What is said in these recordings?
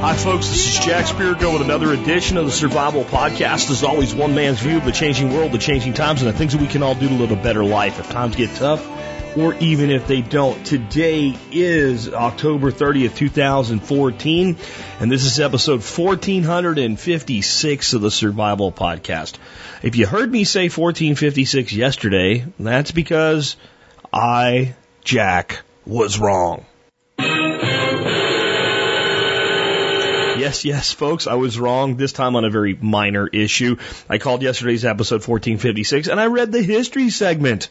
Hi, folks. This is Jack Spirko with another edition of the Survival Podcast. As always, one man's view of the changing world, the changing times, and the things that we can all do to live a better life if times get tough or even if they don't. Today is October 30th, 2014, and this is episode 1456 of the Survival Podcast. If you heard me say 1456 yesterday, that's because I, Jack, was wrong. Yes, yes, folks, I was wrong this time on a very minor issue. I called yesterday's episode 1456 and I read the history segment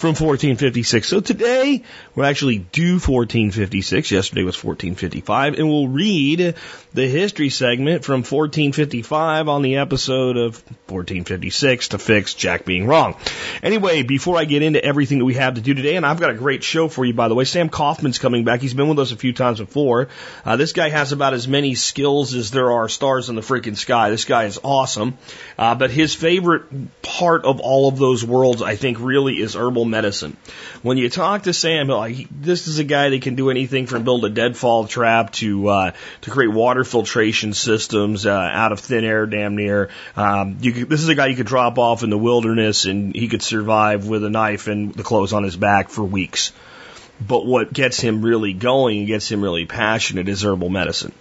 from 1456. So today we're actually due 1456. Yesterday was 1455 and we'll read the history segment from 1455 on the episode of 1456 to fix Jack being wrong. Anyway, before I get into everything that we have to do today, and I've got a great show for you, by the way. Sam Coffman's coming back. He's been with us a few times before. Uh, this guy has about as many skills as there are stars in the freaking sky. This guy is awesome. Uh, but his favorite part of all of those worlds, I think, really is herbal medicine. When you talk to Sam, like, this is a guy that can do anything from build a deadfall trap to uh, to create water filtration systems uh, out of thin air, damn near. Um, you could, this is a guy you could drop off in the wilderness and he could survive with a knife and the clothes on his back for weeks. But what gets him really going and gets him really passionate is herbal medicine.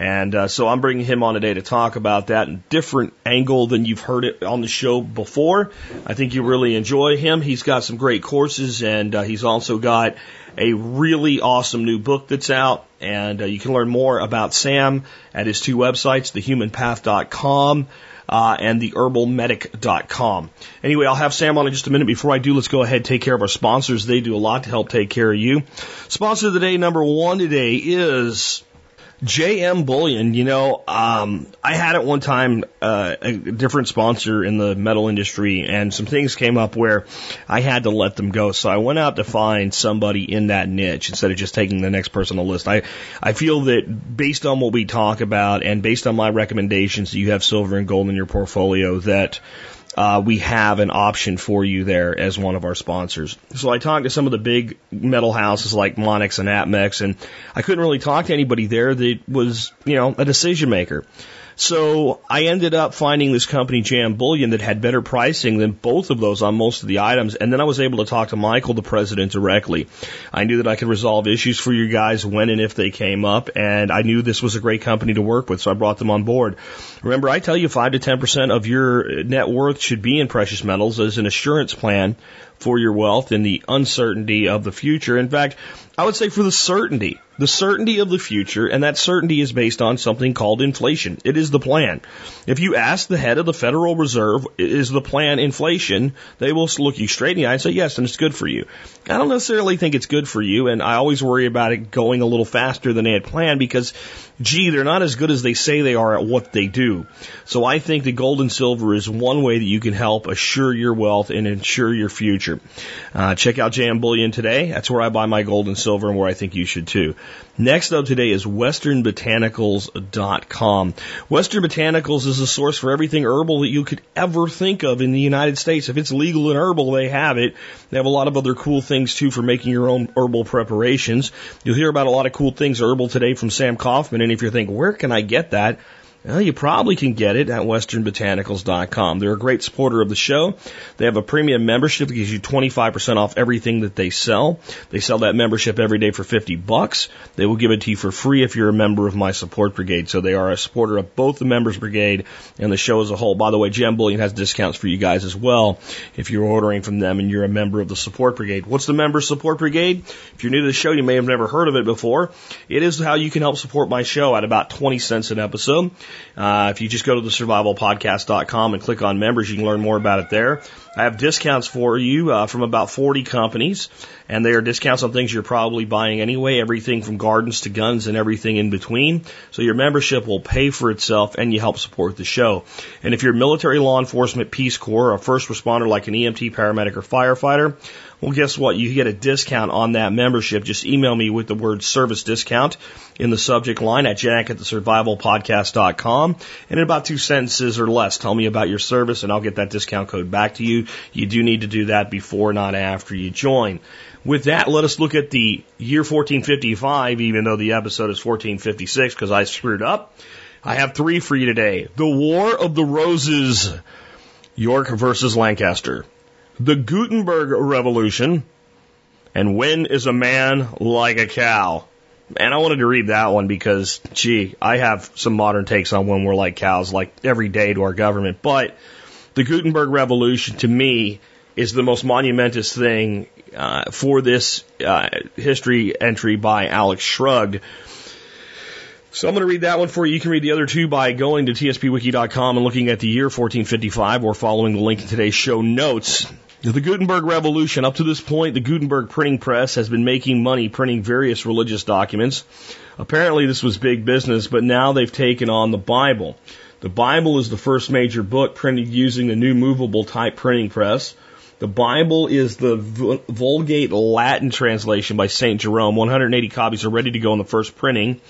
And uh, so I'm bringing him on today to talk about that in different angle than you've heard it on the show before. I think you really enjoy him. He's got some great courses, and uh, he's also got a really awesome new book that's out. And uh, you can learn more about Sam at his two websites, thehumanpath.com. Uh, and theherbalmedic.com. Anyway, I'll have Sam on in just a minute. Before I do, let's go ahead and take care of our sponsors. They do a lot to help take care of you. Sponsor of the day number one today is JM Bullion, you know, um, I had at one time uh, a different sponsor in the metal industry, and some things came up where I had to let them go. So I went out to find somebody in that niche instead of just taking the next person on the list. I I feel that based on what we talk about and based on my recommendations, that you have silver and gold in your portfolio that uh, we have an option for you there as one of our sponsors. So I talked to some of the big metal houses like Monex and APMEX, and I couldn't really talk to anybody there that was, you know, a decision maker. So I ended up finding this company, JM Bullion, that had better pricing than both of those on most of the items. And then I was able to talk to Michael, the president, directly. I knew that I could resolve issues for you guys when and if they came up. And I knew this was a great company to work with. So I brought them on board. Remember, I tell you 5 to 10% of your net worth should be in precious metals as an assurance plan for your wealth in the uncertainty of the future. In fact, I would say for the certainty, the certainty of the future, and that certainty is based on something called inflation. It is the plan. If you ask the head of the Federal Reserve, is the plan inflation? They will look you straight in the eye and say, yes, and it's good for you. I don't necessarily think it's good for you, and I always worry about it going a little faster than they had planned because, gee, they're not as good as they say they are at what they do. So I think the gold and silver is one way that you can help assure your wealth and ensure your future. Uh, check out JM Bullion today. That's where I buy my gold and silver and where I think you should too. Next up today is westernbotanicals.com. Western Botanicals is a source for everything herbal that you could ever think of in the United States. If it's legal and herbal, they have it. They have a lot of other cool things too for making your own herbal preparations. You'll hear about a lot of cool things herbal today from Sam Coffman. And if you're thinking, where can I get that? Well, you probably can get it at westernbotanicals.com. They're a great supporter of the show. They have a premium membership that gives you 25% off everything that they sell. They sell that membership every day for 50 bucks. They will give it to you for free if you're a member of my support brigade. So they are a supporter of both the members brigade and the show as a whole. By the way, JM Bullion has discounts for you guys as well if you're ordering from them and you're a member of the support brigade. What's the member support brigade? If you're new to the show, you may have never heard of it before. It is how you can help support my show at about 20 cents an episode. Uh, if you just go to the survivalpodcast.com and click on members, you can learn more about it there. I have discounts for you uh, from about 40 companies, and they are discounts on things you're probably buying anyway, everything from gardens to guns and everything in between. So your membership will pay for itself and you help support the show. And if you're military, law enforcement, Peace Corps, or a first responder like an EMT, paramedic, or firefighter, Well, guess what? You get a discount on that membership. Just email me with the word service discount in the subject line at jack at the survivalpodcast.com. And in about two sentences or less, tell me about your service and I'll get that discount code back to you. You do need to do that before, not after you join. With that, let us look at the year 1455, even though the episode is 1456 because I screwed up. I have three for you today. The War of the Roses, York versus Lancaster the Gutenberg Revolution, and when is a man like a cow? And I wanted to read that one because, gee, I have some modern takes on when we're like cows, like every day to our government. But the Gutenberg Revolution, to me, is the most monumentous thing uh, for this uh, history entry by Alex Shrugged. So I'm going to read that one for you. You can read the other two by going to tspwiki.com and looking at the year 1455 or following the link in today's show notes. The Gutenberg Revolution. Up to this point, the Gutenberg printing press has been making money printing various religious documents. Apparently, this was big business, but now they've taken on the Bible. The Bible is the first major book printed using the new movable type printing press. The Bible is the Vulgate Latin translation by St. Jerome. 180 copies are ready to go in the first printing.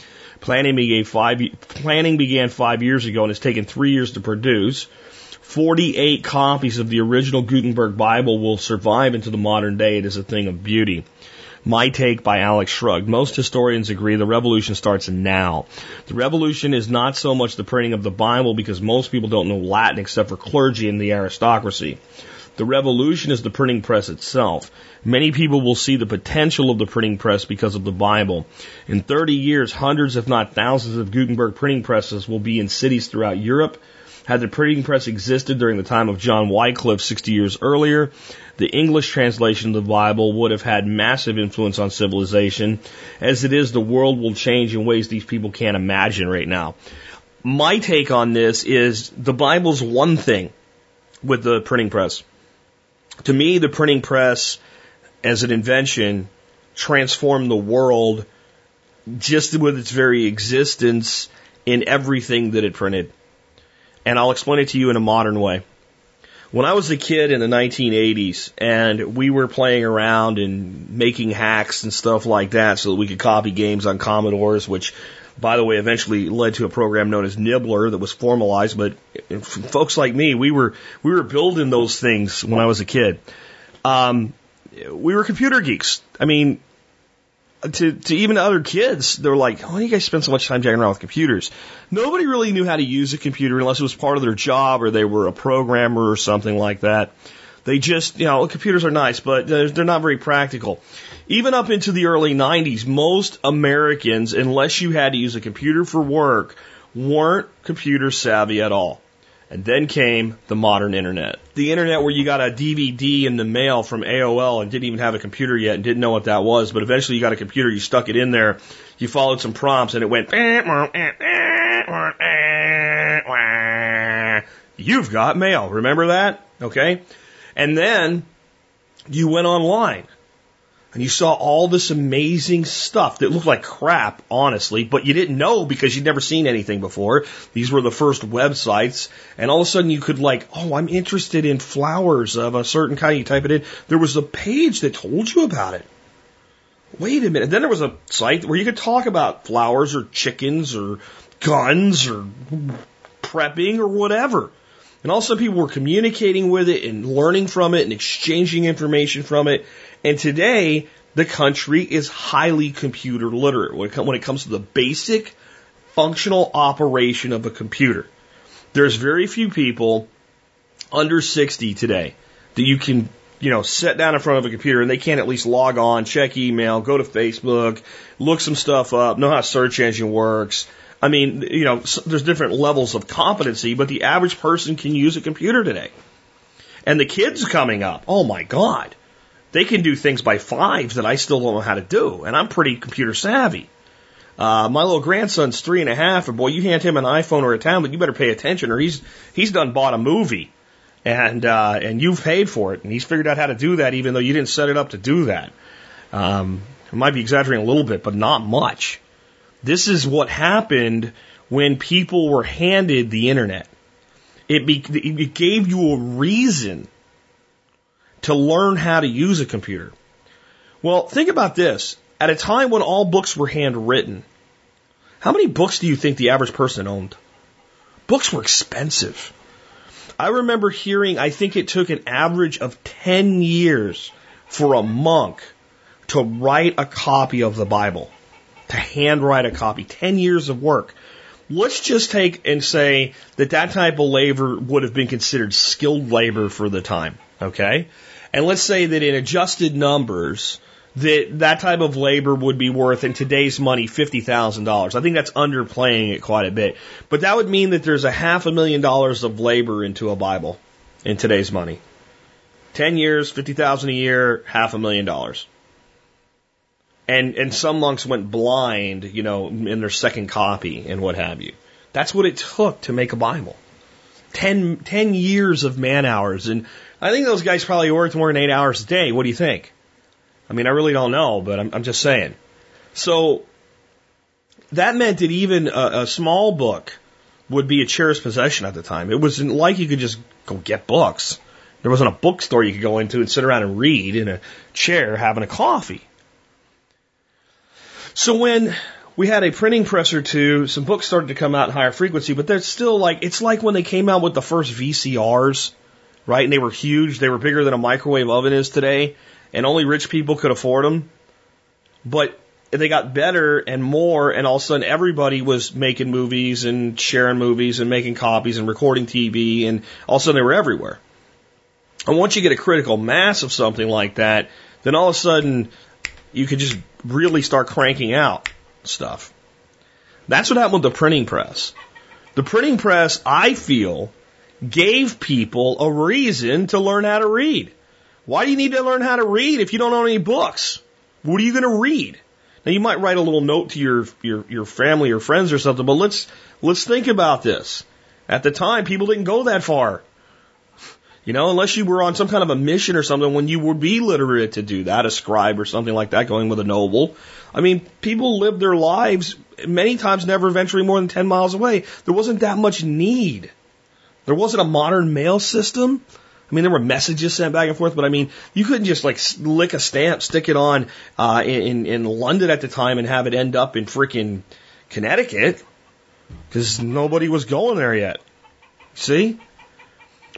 Planning began five, planning began five years ago and has taken three years to produce. 48 copies of the original Gutenberg Bible will survive into the modern day. It is a thing of beauty. My take by Alex Shrugged. Most historians agree the revolution starts now. The revolution is not so much the printing of the Bible because most people don't know Latin except for clergy and the aristocracy. The revolution is the printing press itself. Many people will see the potential of the printing press because of the Bible. In 30 years, hundreds if not thousands of Gutenberg printing presses will be in cities throughout Europe, had the printing press existed during the time of John Wycliffe 60 years earlier, the English translation of the Bible would have had massive influence on civilization. As it is, the world will change in ways these people can't imagine right now. My take on this is the Bible's one thing with the printing press. To me, the printing press as an invention transformed the world just with its very existence in everything that it printed and I'll explain it to you in a modern way. When I was a kid in the 1980s and we were playing around and making hacks and stuff like that so that we could copy games on Commodores, which by the way, eventually led to a program known as Nibbler that was formalized. But folks like me, we were we were building those things when I was a kid. Um, we were computer geeks. I mean, to, to even other kids, they're like, why do you guys spend so much time jacking around with computers? Nobody really knew how to use a computer unless it was part of their job or they were a programmer or something like that. They just, you know, computers are nice, but they're not very practical. Even up into the early 90s, most Americans, unless you had to use a computer for work, weren't computer savvy at all. And then came the modern internet. The internet where you got a DVD in the mail from AOL and didn't even have a computer yet and didn't know what that was, but eventually you got a computer, you stuck it in there, you followed some prompts and it went, you've got mail. Remember that? Okay. And then you went online and you saw all this amazing stuff that looked like crap, honestly, but you didn't know because you'd never seen anything before. These were the first websites, and all of a sudden you could like, oh, I'm interested in flowers of a certain kind. You type it in. There was a page that told you about it. Wait a minute. Then there was a site where you could talk about flowers or chickens or guns or prepping or whatever. And also people were communicating with it and learning from it and exchanging information from it. And today, the country is highly computer literate when it comes to the basic functional operation of a computer. There's very few people under 60 today that you can, you know, sit down in front of a computer and they can't at least log on, check email, go to Facebook, look some stuff up, know how search engine works. I mean, you know, there's different levels of competency, but the average person can use a computer today. And the kids coming up, oh my God, they can do things by fives that I still don't know how to do, and I'm pretty computer savvy. Uh, my little grandson's three and a half, and boy, you hand him an iPhone or a tablet, you better pay attention, or he's he's done bought a movie, and uh, and you've paid for it, and he's figured out how to do that, even though you didn't set it up to do that. Um, I might be exaggerating a little bit, but not much. This is what happened when people were handed the internet. It, be, it gave you a reason to learn how to use a computer. Well, think about this. At a time when all books were handwritten, how many books do you think the average person owned? Books were expensive. I remember hearing, I think it took an average of 10 years for a monk to write a copy of the Bible, to handwrite a copy, 10 years of work. Let's just take and say that that type of labor would have been considered skilled labor for the time, okay? And let's say that in adjusted numbers, that that type of labor would be worth in today's money $50,000. I think that's underplaying it quite a bit. But that would mean that there's a half a million dollars of labor into a Bible in today's money. 10 years, 50,000 a year, half a million dollars. And and some monks went blind, you know, in their second copy and what have you. That's what it took to make a Bible. 10, 10 years of man hours and I think those guys probably worked more than 8 hours a day. What do you think? I mean, I really don't know, but I'm, I'm just saying. So that meant that even a, a small book would be a cherished possession at the time. It wasn't like you could just go get books. There wasn't a bookstore you could go into and sit around and read in a chair having a coffee. So when we had a printing press or two, some books started to come out in higher frequency, but they're still like, it's like when they came out with the first VCRs, right? And they were huge. They were bigger than a microwave oven is today and only rich people could afford them. But they got better and more, and all of a sudden everybody was making movies and sharing movies and making copies and recording TV, and all of a sudden they were everywhere. And once you get a critical mass of something like that, then all of a sudden you could just really start cranking out stuff. That's what happened with the printing press. The printing press, I feel, gave people a reason to learn how to read. Why do you need to learn how to read if you don't own any books? What are you going to read? Now you might write a little note to your, your, your family or friends or something, but let's, let's think about this. At the time, people didn't go that far. You know, unless you were on some kind of a mission or something when you would be literate to do that, a scribe or something like that, going with a noble. I mean, people lived their lives many times never venturing more than 10 miles away. There wasn't that much need. There wasn't a modern mail system. I mean, there were messages sent back and forth, but I mean, you couldn't just like lick a stamp, stick it on uh, in in London at the time, and have it end up in freaking Connecticut because nobody was going there yet. See?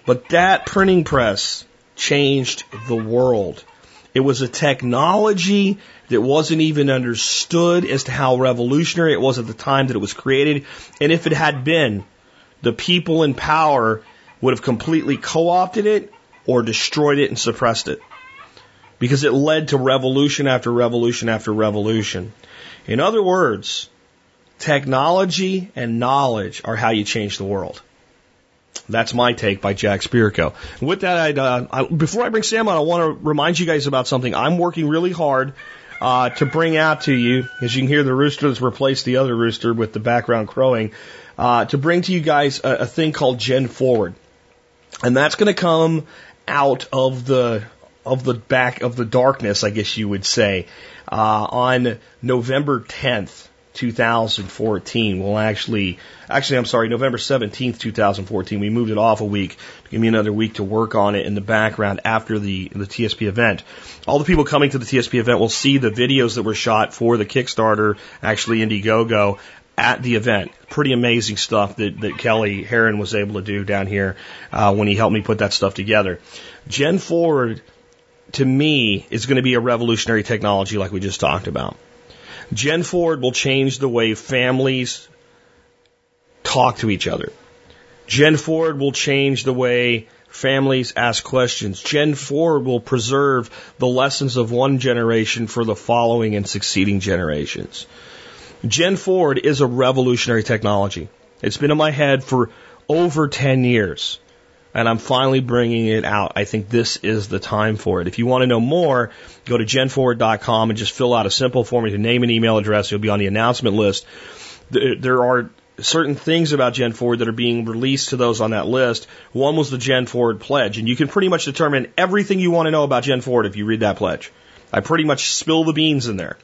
But that printing press changed the world. It was a technology that wasn't even understood as to how revolutionary it was at the time that it was created. And if it had been, the people in power would have completely co opted it or destroyed it and suppressed it. Because it led to revolution after revolution after revolution. In other words, technology and knowledge are how you change the world. That's my take by Jack Spirko. With that, I'd, uh, I, before I bring Sam on, I want to remind you guys about something. I'm working really hard uh, to bring out to you, as you can hear the rooster that's replaced the other rooster with the background crowing, uh, to bring to you guys a, a thing called Gen Forward. And that's going to come out of the of the back of the darkness, I guess you would say, uh, on November 10th, 2014. We'll actually, actually, I'm sorry, November 17th, 2014. We moved it off a week to give me another week to work on it in the background after the the TSP event. All the people coming to the TSP event will see the videos that were shot for the Kickstarter, actually Indiegogo, at the event. Pretty amazing stuff that, that Kelly Heron was able to do down here uh, when he helped me put that stuff together. Gen Forward, to me, is going to be a revolutionary technology like we just talked about. Gen Forward will change the way families talk to each other. Gen Forward will change the way families ask questions. Gen Forward will preserve the lessons of one generation for the following and succeeding generations. Gen Forward is a revolutionary technology. It's been in my head for over 10 years and I'm finally bringing it out. I think this is the time for it. If you want to know more, go to genforward.com and just fill out a simple form with your name and email address. You'll be on the announcement list. There are certain things about Gen Forward that are being released to those on that list. One was the Gen Forward pledge, and you can pretty much determine everything you want to know about Gen Forward if you read that pledge. I pretty much spill the beans in there.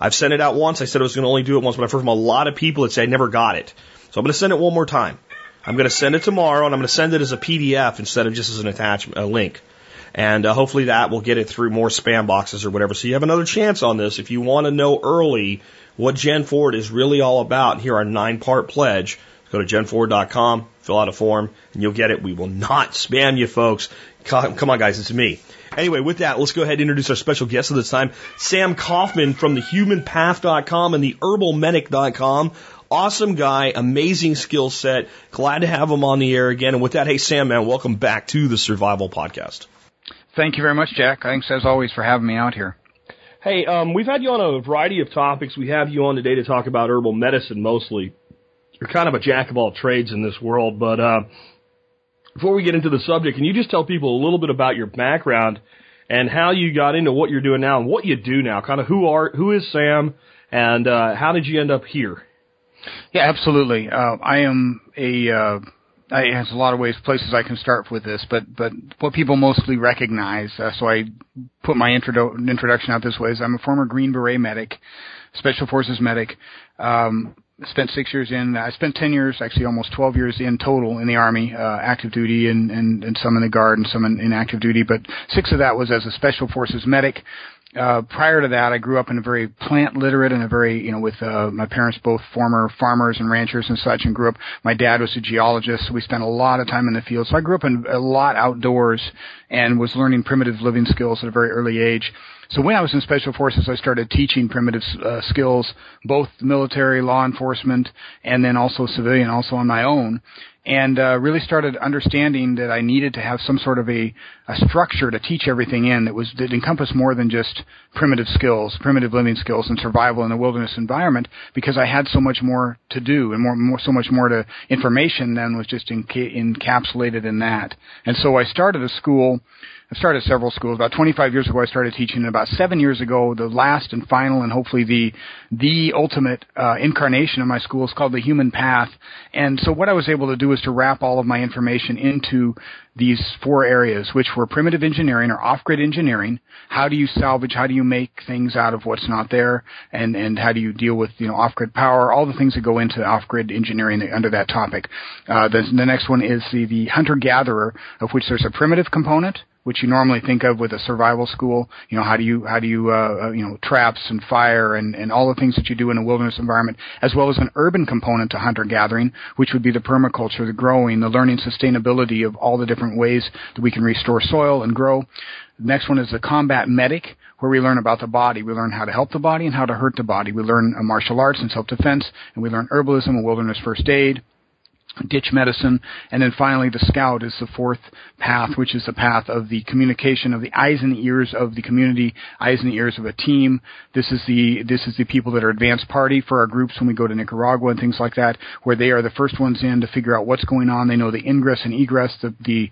I've sent it out once. I said I was going to only do it once, but I've heard from a lot of people that say I never got it. So I'm going to send it one more time. I'm going to send it tomorrow, and I'm going to send it as a PDF instead of just as an attachment, a link. And uh, hopefully that will get it through more spam boxes or whatever. So you have another chance on this. If you want to know early what Gen Forward is really all about, here are nine part pledge. Go to genforward.com, fill out a form, and you'll get it. We will not spam you, folks. Come on, guys, it's me. Anyway, with that, let's go ahead and introduce our special guest of this time, Sam Coffman from the humanpath.com and the herbalmedic.com. Awesome guy, amazing skill set. Glad to have him on the air again. And with that, hey, Sam, man, welcome back to the Survival Podcast. Thank you very much, Jack. Thanks as always for having me out here. Hey, um, we've had you on a variety of topics. We have you on today to talk about herbal medicine mostly. You're kind of a jack of all trades in this world, but uh, before we get into the subject, can you just tell people a little bit about your background and how you got into what you're doing now and what you do now? Kind of who are who is Sam and uh, how did you end up here? Yeah, absolutely. Uh, I am a. Uh, I, has a lot of ways, places I can start with this, but but what people mostly recognize. Uh, so I put my introdu- introduction out this way: is I'm a former Green Beret medic, Special Forces medic. Um, spent six years in. I spent ten years, actually almost twelve years in total in the army, uh, active duty, and, and and some in the guard and some in, in active duty. But six of that was as a special forces medic uh, prior to that, I grew up in a very plant literate and a very, you know, with uh, my parents both former farmers and ranchers and such, and grew up. My dad was a geologist, so we spent a lot of time in the field. So I grew up in a lot outdoors and was learning primitive living skills at a very early age. So when I was in special forces, I started teaching primitive uh, skills, both military, law enforcement, and then also civilian, also on my own and uh, really started understanding that I needed to have some sort of a, a structure to teach everything in that was that encompassed more than just primitive skills, primitive living skills, and survival in the wilderness environment. Because I had so much more to do and more, more so much more to information than was just enca- encapsulated in that. And so I started a school I started several schools. About 25 years ago, I started teaching. About seven years ago, the last and final, and hopefully the the ultimate uh, incarnation of my school is called the Human Path. And so, what I was able to do is to wrap all of my information into these four areas, which were primitive engineering or off-grid engineering. How do you salvage? How do you make things out of what's not there? And and how do you deal with you know off-grid power? All the things that go into off-grid engineering under that topic. Uh, the, the next one is the the hunter-gatherer, of which there's a primitive component which you normally think of with a survival school. You know, how do you how do you uh, uh, you know traps and fire and and all the things that you do in a wilderness environment, as well as an urban component to hunter gathering, which would be the permaculture, the growing, the learning sustainability of all the different ways that we can restore soil and grow. The next one is the combat medic, where we learn about the body. We learn how to help the body and how to hurt the body. We learn martial arts and self-defense, and we learn herbalism and wilderness first aid ditch medicine, and then finally the scout is the fourth path, which is the path of the communication of the eyes and the ears of the community, eyes and the ears of a team. This is the this is the people that are advanced party for our groups when we go to Nicaragua and things like that, where they are the first ones in to figure out what's going on. They know the ingress and egress, the the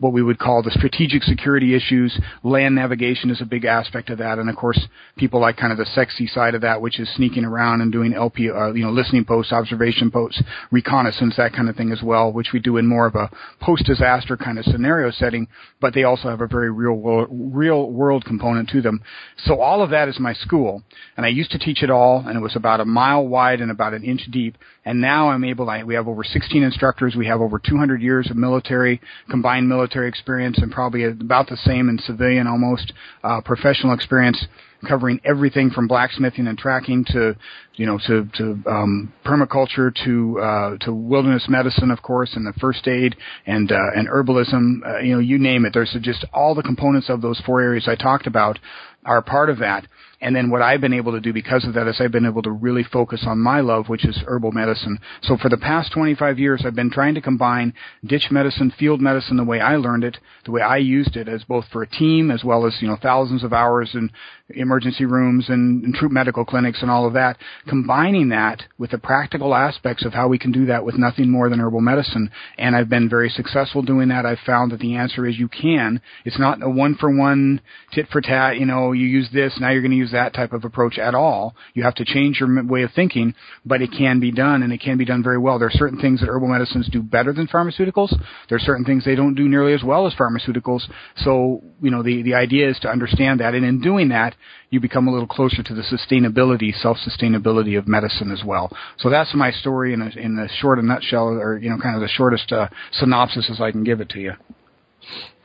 what we would call the strategic security issues. Land navigation is a big aspect of that, and of course, people like kind of the sexy side of that, which is sneaking around and doing LP, uh, you know, listening posts, observation posts, reconnaissance, that kind of thing as well, which we do in more of a post-disaster kind of scenario setting. But they also have a very real world, real world component to them. So all of that is my school, and I used to teach it all, and it was about a mile wide and about an inch deep. And now I'm able. I, we have over 16 instructors. We have over 200 years of military combined military military experience and probably about the same in civilian almost uh, professional experience covering everything from blacksmithing and tracking to you know to to um, permaculture to uh, to wilderness medicine of course and the first aid and uh, and herbalism uh, you know you name it there's just all the components of those four areas I talked about are part of that and then what I've been able to do because of that is I've been able to really focus on my love, which is herbal medicine. So for the past 25 years, I've been trying to combine ditch medicine, field medicine, the way I learned it, the way I used it, as both for a team as well as you know thousands of hours in emergency rooms and, and troop medical clinics and all of that. Combining that with the practical aspects of how we can do that with nothing more than herbal medicine, and I've been very successful doing that. I've found that the answer is you can. It's not a one for one, tit for tat. You know, you use this now you're going to use that type of approach at all. You have to change your way of thinking, but it can be done, and it can be done very well. There are certain things that herbal medicines do better than pharmaceuticals. There are certain things they don't do nearly as well as pharmaceuticals. So, you know, the, the idea is to understand that, and in doing that, you become a little closer to the sustainability, self-sustainability of medicine as well. So that's my story in a, in short a nutshell, or, you know, kind of the shortest uh, synopsis as I can give it to you.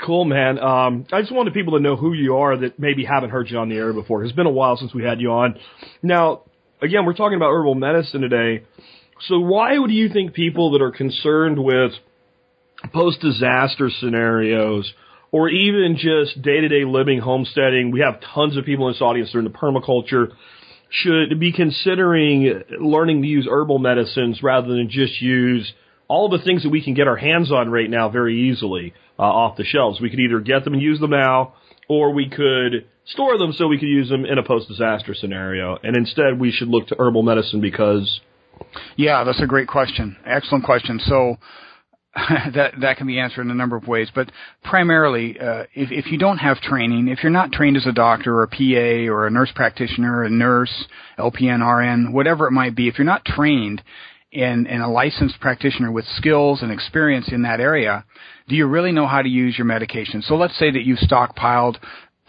Cool, man. Um, I just wanted people to know who you are that maybe haven't heard you on the air before. It's been a while since we had you on. Now, again, we're talking about herbal medicine today. So why would you think people that are concerned with post disaster scenarios or even just day to day living, homesteading, we have tons of people in this audience that are into permaculture, should be considering learning to use herbal medicines rather than just use all the things that we can get our hands on right now very easily uh, off the shelves. We could either get them and use them now, or we could store them so we could use them in a post disaster scenario. And instead, we should look to herbal medicine because. Yeah, that's a great question. Excellent question. So, that that can be answered in a number of ways, but primarily, uh, if if you don't have training, if you're not trained as a doctor or a PA or a nurse practitioner, a nurse, LPN, RN, whatever it might be, if you're not trained and, a licensed practitioner with skills and experience in that area, do you really know how to use your medication? So let's say that you've stockpiled,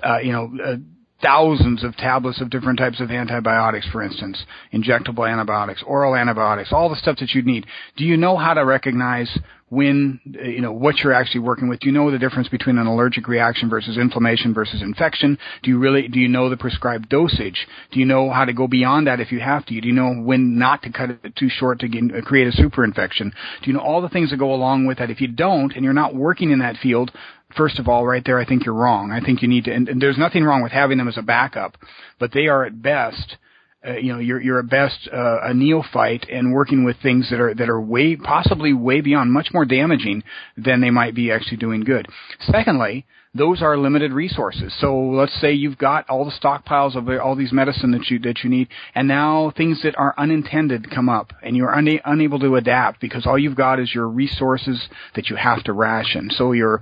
uh, you know, uh, thousands of tablets of different types of antibiotics, for instance, injectable antibiotics, oral antibiotics, all the stuff that you need. Do you know how to recognize when, you know, what you're actually working with? Do you know the difference between an allergic reaction versus inflammation versus infection? Do you really, do you know the prescribed dosage? Do you know how to go beyond that if you have to? Do you know when not to cut it too short to get, uh, create a super infection? Do you know all the things that go along with that? If you don't, and you're not working in that field, first of all, right there, I think you're wrong. I think you need to, and there's nothing wrong with having them as a backup, but they are at best uh, you know you're you're at best uh, a neophyte and working with things that are that are way possibly way beyond much more damaging than they might be actually doing good. Secondly, those are limited resources. So let's say you've got all the stockpiles of all these medicine that you that you need, and now things that are unintended come up, and you're una- unable to adapt because all you've got is your resources that you have to ration. So you're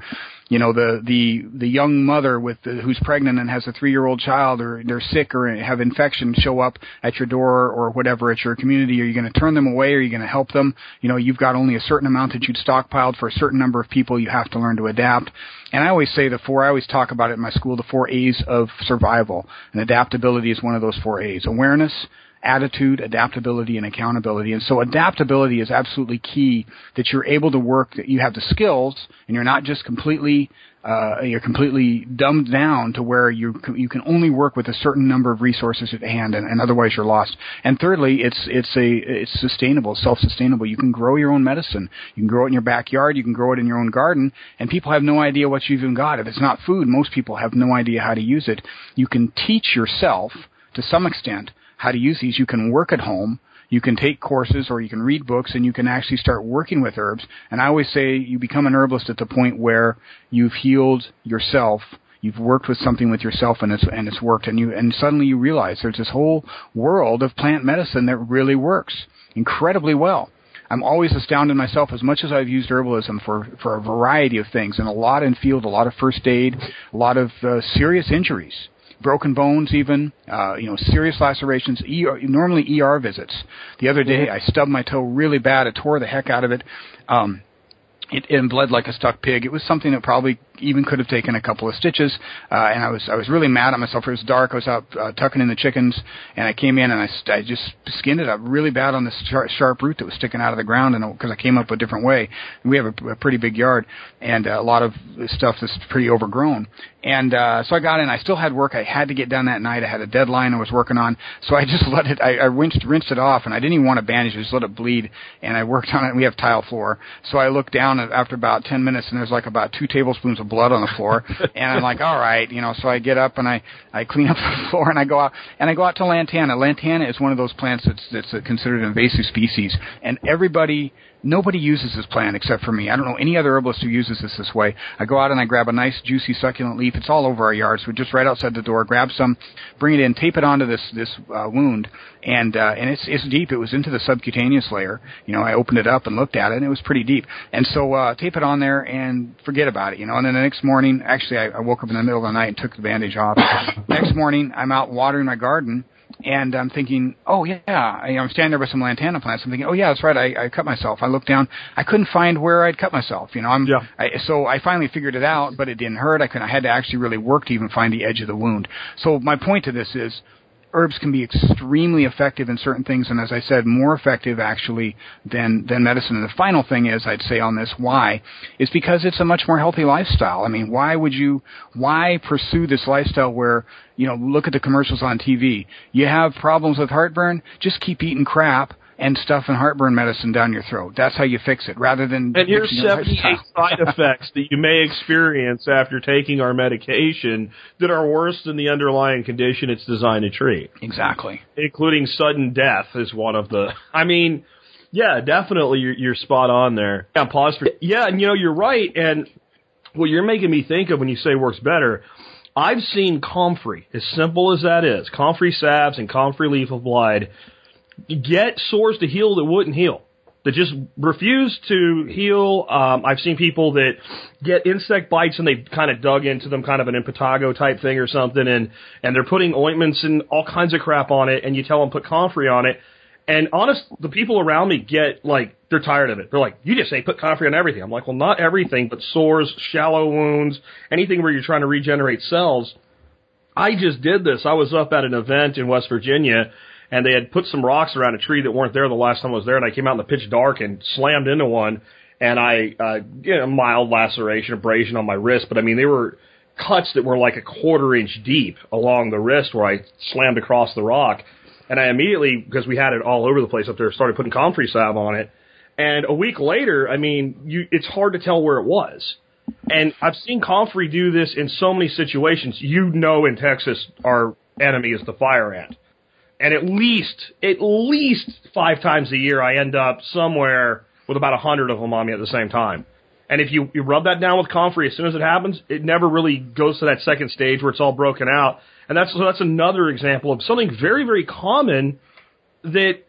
you know the the the young mother with the, who's pregnant and has a three year old child or they're sick or have infection show up at your door or whatever at your community are you going to turn them away? Are you going to help them? You know you've got only a certain amount that you'd stockpiled for a certain number of people you have to learn to adapt. And I always say the four I always talk about it in my school the four A's of survival. And adaptability is one of those four A's. Awareness attitude, adaptability, and accountability. And so adaptability is absolutely key that you're able to work, that you have the skills, and you're not just completely, uh, you're completely dumbed down to where you you can only work with a certain number of resources at hand, and, and otherwise you're lost. And thirdly, it's it's a it's sustainable, self-sustainable. You can grow your own medicine. You can grow it in your backyard. You can grow it in your own garden, and people have no idea what you've even got. If it's not food, most people have no idea how to use it. You can teach yourself to some extent how to use these. You can work at home. You can take courses or you can read books and you can actually start working with herbs. And I always say you become an herbalist at the point where you've healed yourself you've worked with something with yourself and it's and it's worked and you and suddenly you realize there's this whole world of plant medicine that really works incredibly well. I'm always astounded myself as much as I've used herbalism for for a variety of things and a lot in field, a lot of first aid, a lot of uh, serious injuries broken bones, even uh, you know, serious lacerations. ER, normally ER visits. The other day, I stubbed my toe really bad. It tore the heck out of it. Um, it, it bled like a stuck pig. It was something that probably even could have taken a couple of stitches. Uh, and I was I was really mad at myself. It was dark. I was out uh, tucking in the chickens, and I came in and I, I just skinned it up really bad on this sharp, sharp root that was sticking out of the ground, and because I came up a different way. We have a, a pretty big yard and a lot of stuff that's pretty overgrown. And uh, so I got in. I still had work I had to get done that night. I had a deadline I was working on, so I just let it. I, I rinsed rinsed it off, and I didn't even want to bandage. I just let it bleed, and I worked on it. We have tile floor, so I looked down after about ten minutes, and there's like about two tablespoons of blood on the floor, and I'm like, all right, you know. So I get up and I I clean up the floor, and I go out and I go out to lantana. Lantana is one of those plants that's that's considered an invasive species, and everybody Nobody uses this plant except for me. I don't know any other herbalist who uses this this way. I go out and I grab a nice juicy succulent leaf. It's all over our yard, so just right outside the door. Grab some, bring it in, tape it onto this this uh, wound, and uh, and it's it's deep. It was into the subcutaneous layer. You know, I opened it up and looked at it, and it was pretty deep. And so uh, tape it on there and forget about it. You know, and then the next morning, actually, I, I woke up in the middle of the night and took the bandage off. next morning, I'm out watering my garden and I'm thinking, oh yeah, I, I'm standing there by some lantana plants. I'm thinking, oh yeah, that's right. I, I cut myself. I looked down. I couldn't find where I'd cut myself. You know, I'm. Yeah. I, so I finally figured it out, but it didn't hurt. I could. I had to actually really work to even find the edge of the wound. So my point to this is, herbs can be extremely effective in certain things, and as I said, more effective actually than than medicine. And the final thing is, I'd say on this, why is because it's a much more healthy lifestyle. I mean, why would you why pursue this lifestyle where you know look at the commercials on TV? You have problems with heartburn, just keep eating crap and stuff and heartburn medicine down your throat. That's how you fix it, rather than. And here's 78 side effects that you may experience after taking our medication that are worse than the underlying condition it's designed to treat. Exactly. Including sudden death is one of the. I mean, yeah, definitely you're, you're spot on there. Yeah, pause for. Yeah, and you know you're right. And what you're making me think of when you say works better. I've seen comfrey, as simple as that is, comfrey salves and comfrey leaf of blight get sores to heal that wouldn't heal. That just refuse to heal. Um, I've seen people that get insect bites and they've kind of dug into them, kind of an impetigo type thing or something, and and they're putting ointments and all kinds of crap on it, and you tell them put comfrey on it, and honest, the people around me get like they're tired of it. They're like, you just say put comfrey on everything. I'm like, well, not everything, but sores, shallow wounds, anything where you're trying to regenerate cells. I just did this. I was up at an event in West Virginia and they had put some rocks around a tree that weren't there the last time I was there, and I came out in the pitch dark and slammed into one, and I uh, get a mild laceration, abrasion on my wrist, but I mean they were cuts that were like a quarter inch deep along the wrist where I slammed across the rock, and I immediately because we had it all over the place up there started putting comfrey salve on it, and a week later, I mean you it's hard to tell where it was. And I've seen Comfrey do this in so many situations. You know, in Texas, our enemy is the fire ant and at least at least five times a year I end up somewhere with about a hundred of them on me at the same time. And if you, you rub that down with comfrey as soon as it happens, it never really goes to that second stage where it's all broken out. And that's so that's another example of something very very common that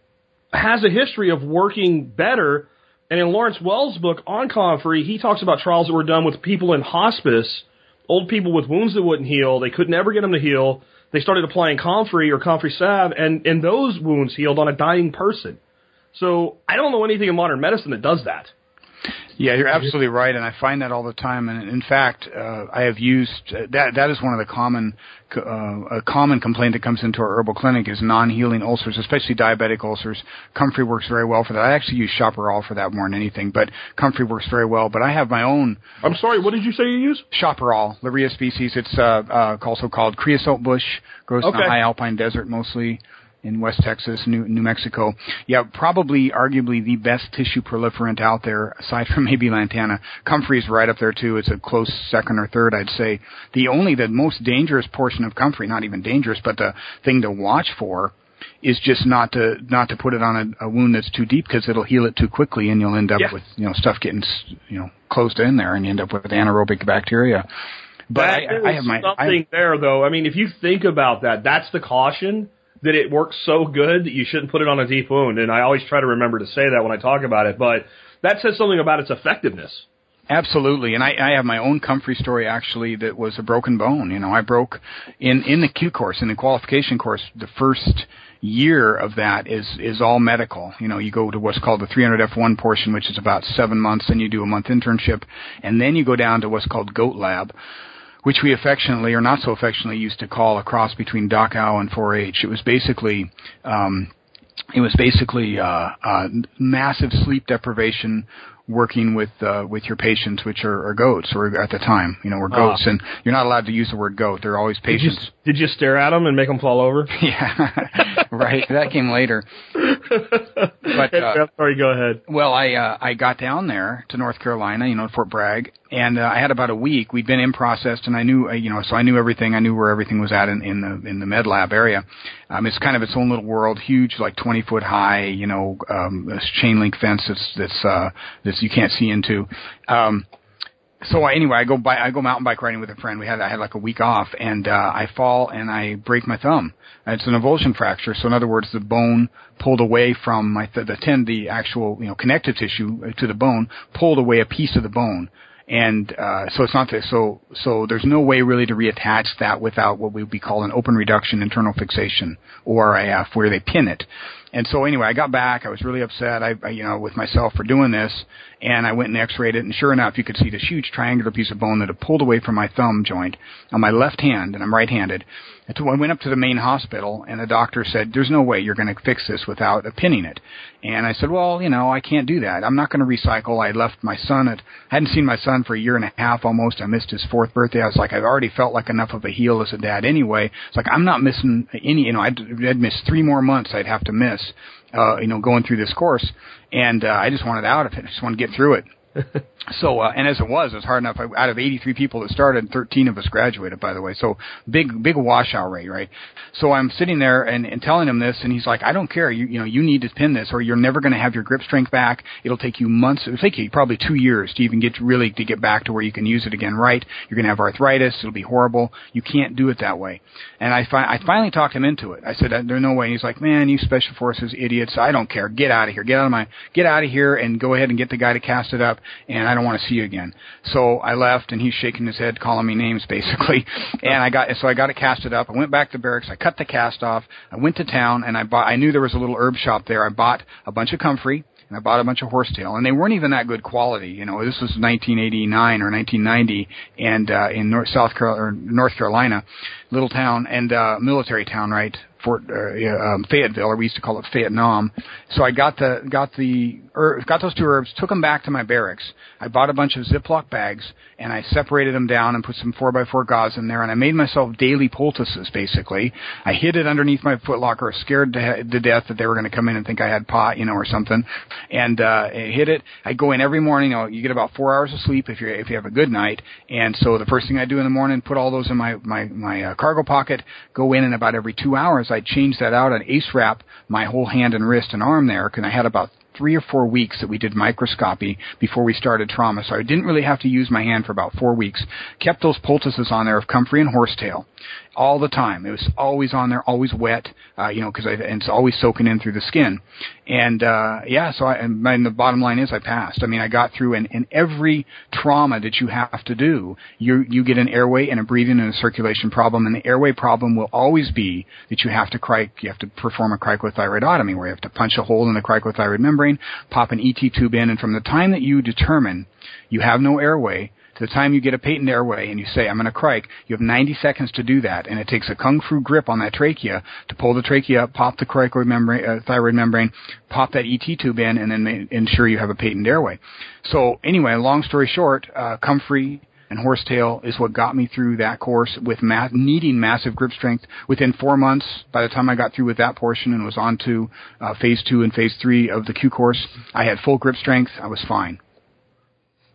has a history of working better. And in Lawrence Hills' book on comfrey, he talks about trials that were done with people in hospice, old people with wounds that wouldn't heal. They could never get them to heal they started applying comfrey or comfrey salve, and, and those wounds healed on a dying person. So I don't know anything in modern medicine that does that. Yeah, you're absolutely right, and I find that all the time. And in fact, uh, I have used uh, that. That is one of the common uh, a common complaint that comes into our herbal clinic is non-healing ulcers, especially diabetic ulcers. Comfrey works very well for that. I actually use Chaparral for that more than anything, but Comfrey works very well. But I have my own. I'm sorry, what did you say you use? Chaparral, Larrea species. It's uh, uh, also called creosote bush. Grows okay. in the high alpine desert mostly in West Texas, New, New Mexico. Yeah, probably arguably the best tissue proliferant out there, aside from maybe lantana. Comfrey's right up there too. It's a close second or third, I'd say. The only, the most dangerous portion of comfrey, not even dangerous, but the thing to watch for is just not to not to put it on a, a wound that's too deep because it'll heal it too quickly and you'll end up yeah. with you know stuff getting you know closed in there and you end up with anaerobic bacteria. But I, I, have my something I, there though. I mean, if you think about that, that's the caution that it works so good that you shouldn't put it on a deep wound. And I always try to remember to say that when I talk about it, but that says something about its effectiveness. Absolutely, and I, I have my own comfrey story actually that was a broken bone. You know, I broke in in the Q course in the qualification course. The first year of that is is all medical. You know, you go to what's called the 300F1 portion, which is about seven months, then you do a month internship, and then you go down to what's called Goat Lab, which we affectionately or not so affectionately used to call a cross between Dachau and 4-H. It was basically um, it was basically uh, uh, massive sleep deprivation working with uh, with your patients, which are, are goats, or at the time, you know, were goats, uh, and you're not allowed to use the word goat. They're always patients. Did you, did you stare at them and make them fall over? yeah, right. That came later. but uh, sorry, go ahead. Well, I uh, I got down there to North Carolina, you know, Fort Bragg, and uh, I had about a week. We'd been in process, and I knew, uh, you know, so I knew everything. I knew where everything was at in, in the in the med lab area. Um, it's kind of its own little world, huge, like 20 foot high, you know, um, this chain link fence that's that's uh, that's you can't see into. Um, so I, anyway, I go by, I go mountain bike riding with a friend. We had, I had like a week off, and uh, I fall and I break my thumb. It's an avulsion fracture. So in other words, the bone pulled away from my th- the tend, the actual you know connective tissue to the bone, pulled away a piece of the bone and uh, so it's not that, so so there's no way really to reattach that without what we would be called an open reduction internal fixation or where they pin it. And so anyway, I got back. I was really upset. I, I you know with myself for doing this, and I went and X-rayed it. And sure enough, you could see this huge triangular piece of bone that had pulled away from my thumb joint on my left hand, and I'm right-handed. I went up to the main hospital, and the doctor said, "There's no way you're going to fix this without pinning it." And I said, "Well, you know, I can't do that. I'm not going to recycle. I left my son at. I hadn't seen my son for a year and a half almost. I missed his fourth birthday. I was like, I've already felt like enough of a heel as a dad anyway. It's like I'm not missing any. You know, I'd, I'd miss three more months. I'd have to miss. Uh, you know, going through this course, and uh, I just wanted out of it. I just wanted to get through it so, uh, and as it was, it was hard enough. Out of 83 people that started, 13 of us graduated, by the way. So big, big washout rate, right? So I'm sitting there and, and telling him this, and he's like, I don't care. You, you know, you need to pin this, or you're never going to have your grip strength back. It'll take you months. It'll take you probably two years to even get really to get back to where you can use it again, right? You're going to have arthritis. It'll be horrible. You can't do it that way. And I, fi- I finally talked him into it. I said, there's no way. And he's like, man, you special forces idiots. I don't care. Get out of here. Get out of my, get out of here and go ahead and get the guy to cast it up. And I don't want to see you again. So I left, and he's shaking his head, calling me names, basically. And I got so I got it casted up. I went back to barracks. I cut the cast off. I went to town, and I bought. I knew there was a little herb shop there. I bought a bunch of comfrey and I bought a bunch of horsetail, and they weren't even that good quality. You know, this was 1989 or 1990, and uh, in North South Carolina, or North Carolina, little town and uh, military town, right? Fort uh, um, Fayetteville, or we used to call it Vietnam. So I got the got the er, got those two herbs, took them back to my barracks. I bought a bunch of Ziploc bags and I separated them down and put some four by four gauze in there, and I made myself daily poultices. Basically, I hid it underneath my footlocker, scared to, to death that they were going to come in and think I had pot, you know, or something, and uh, I hid it. I go in every morning. You, know, you get about four hours of sleep if you if you have a good night, and so the first thing I do in the morning, put all those in my my my uh, cargo pocket. Go in, and about every two hours, I change that out and ace wrap my whole hand and wrist and arm there because I had about three or four weeks that we did microscopy before we started trauma. So I didn't really have to use my hand for about four weeks. Kept those poultices on there of comfrey and horsetail all the time. It was always on there, always wet, uh, you know, because it's always soaking in through the skin. And uh, yeah, so I, and, the bottom line is I passed. I mean, I got through, and, and every trauma that you have to do, you you get an airway and a breathing and a circulation problem, and the airway problem will always be that you have to cric, you have to perform a cricothyroidotomy, where you have to punch a hole in the cricothyroid membrane, pop an ET tube in, and from the time that you determine you have no airway to the time you get a patent airway and you say, I'm going to cric, you have 90 seconds to do that. And it takes a kung fu grip on that trachea to pull the trachea up, pop the cricoid membrane, uh, thyroid membrane, pop that ET tube in, and then ensure you have a patent airway. So anyway, long story short, uh, comfrey and horsetail is what got me through that course with ma- needing massive grip strength. Within four months, by the time I got through with that portion and was on to uh, phase two and phase three of the Q course, I had full grip strength. I was fine.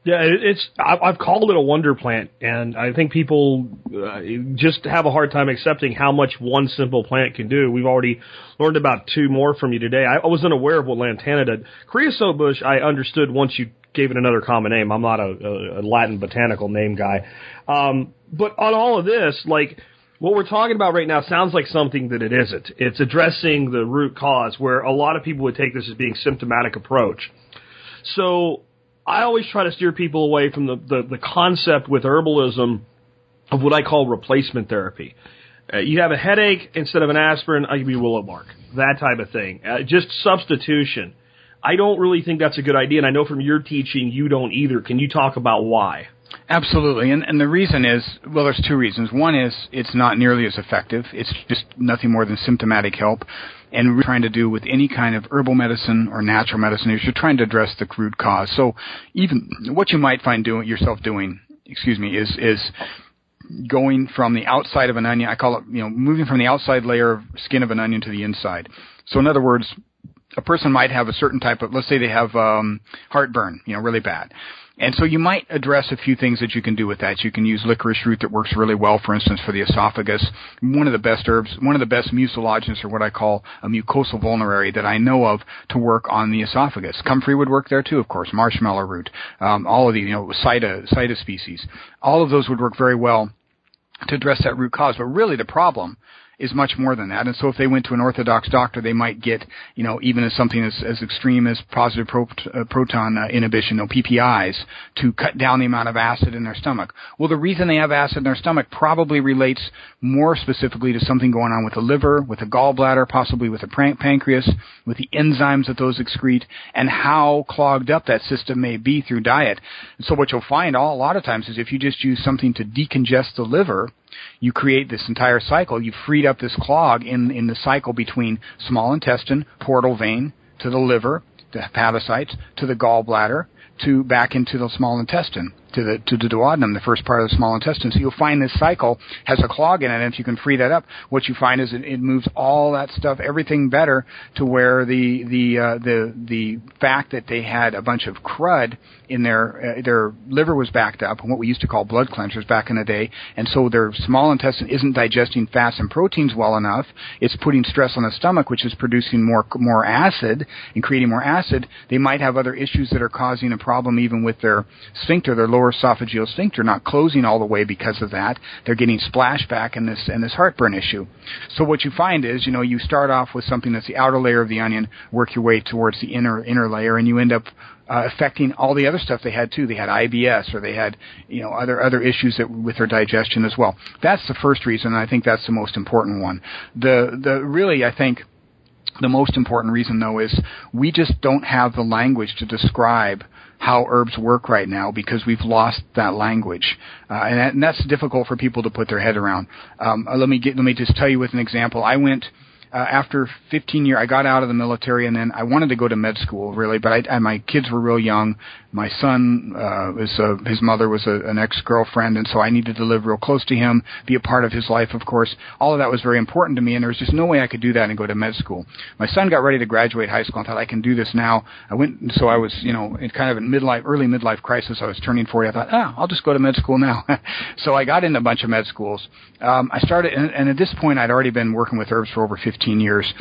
Yeah, it's I've called it a wonder plant, and I think people uh, just have a hard time accepting how much one simple plant can do. We've already learned about two more from you today. I wasn't aware of what lantana did. Creosote bush, I understood once you gave it another common name. I'm not a, a Latin botanical name guy, um, but on all of this, like what we're talking about right now sounds like something that it isn't. It's addressing the root cause, where a lot of people would take this as being symptomatic approach. So I always try to steer people away from the, the, the concept with herbalism of what I call replacement therapy. Uh, you have a headache instead of an aspirin, I give you willow bark. That type of thing. Uh, just substitution. I don't really think that's a good idea, and I know from your teaching you don't either. Can you talk about why? Absolutely, and, and the reason is well, there's two reasons. One is it's not nearly as effective. It's just nothing more than symptomatic help and trying to do with any kind of herbal medicine or natural medicine is you're trying to address the root cause. So even what you might find doing yourself doing, excuse me, is is going from the outside of an onion. I call it, you know, moving from the outside layer of skin of an onion to the inside. So in other words, a person might have a certain type of, let's say they have um, heartburn, you know, really bad. And so you might address a few things that you can do with that. You can use licorice root that works really well, for instance, for the esophagus. One of the best herbs, one of the best mucilaginous, or what I call a mucosal vulnerary that I know of to work on the esophagus. Comfrey would work there too, of course. Marshmallow root, um, all of the, you know, Sida species. All of those would work very well to address that root cause. But really the problem is much more than that. And so if they went to an orthodox doctor, they might get, you know, even as something as, as extreme as positive pro, uh, proton uh, inhibition, no PPIs, to cut down the amount of acid in their stomach. Well, the reason they have acid in their stomach probably relates more specifically to something going on with the liver, with the gallbladder, possibly with the pancreas, with the enzymes that those excrete, and how clogged up that system may be through diet. And so what you'll find all, a lot of times is if you just use something to decongest the liver, you create this entire cycle. You've freed up this clog in, in the cycle between small intestine, portal vein, to the liver, the hepatocytes, to the gallbladder, to back into the small intestine to the to the duodenum, the first part of the small intestine. So you'll find this cycle has a clog in it, and if you can free that up, what you find is it, it moves all that stuff, everything better to where the the uh, the the fact that they had a bunch of crud in their uh, their liver was backed up, and what we used to call blood cleansers back in the day, and so their small intestine isn't digesting fats and proteins well enough. It's putting stress on the stomach, which is producing more more acid and creating more acid. They might have other issues that are causing a problem even with their sphincter, their lower lower esophageal sphincter not closing all the way because of that. They're getting splashback and this in this heartburn issue. So what you find is, you know, you start off with something that's the outer layer of the onion, work your way towards the inner inner layer, and you end up uh, affecting all the other stuff they had too. They had IBS or they had you know other other issues that, with their digestion as well. That's the first reason, and I think that's the most important one. The the really I think the most important reason though is we just don't have the language to describe how herbs work right now because we've lost that language, uh, and, that, and, that's difficult for people to put their head around. Um, uh, let me get, let me just tell you with an example. I went uh, after 15 years, I got out of the military, and then I wanted to go to med school really, but I, I my kids were real young. My son uh, was a, his mother was a, an ex girlfriend, and so I needed to live real close to him, be a part of his life, of course. All of that was very important to me, and there was just no way I could do that and go to med school. My son got ready to graduate high school and thought I can do this now. I went, so I was, you know, in kind of a midlife, early midlife crisis. I was turning 40. I thought, ah, I'll just go to med school now. so I got into a bunch of med schools. Um, I started, and, and at this point, I'd already been working with herbs for over 15 years.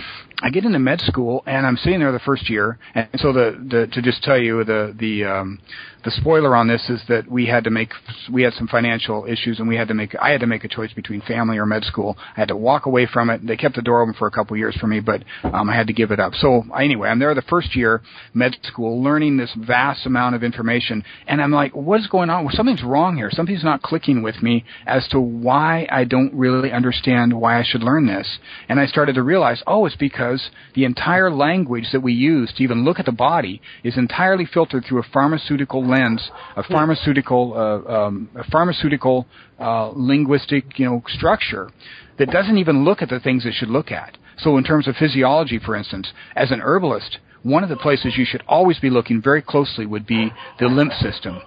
I get into med school and I'm sitting there the first year, and so the, the to just tell you the the um, the spoiler on this is that we had to make we had some financial issues and we had to make I had to make a choice between family or med school. I had to walk away from it. They kept the door open for a couple years for me, but um, I had to give it up. So anyway, I'm there the first year med school, learning this vast amount of information, and I'm like, what's going on? Something's wrong here. Something's not clicking with me as to why I don't really understand why I should learn this. And I started to realize, oh, it's because the entire language that we use to even look at the body is entirely filtered through a pharmaceutical lens, a pharmaceutical, uh, um, a pharmaceutical uh, linguistic, you know, structure that doesn't even look at the things it should look at. So, in terms of physiology, for instance, as an herbalist, one of the places you should always be looking very closely would be the lymph system.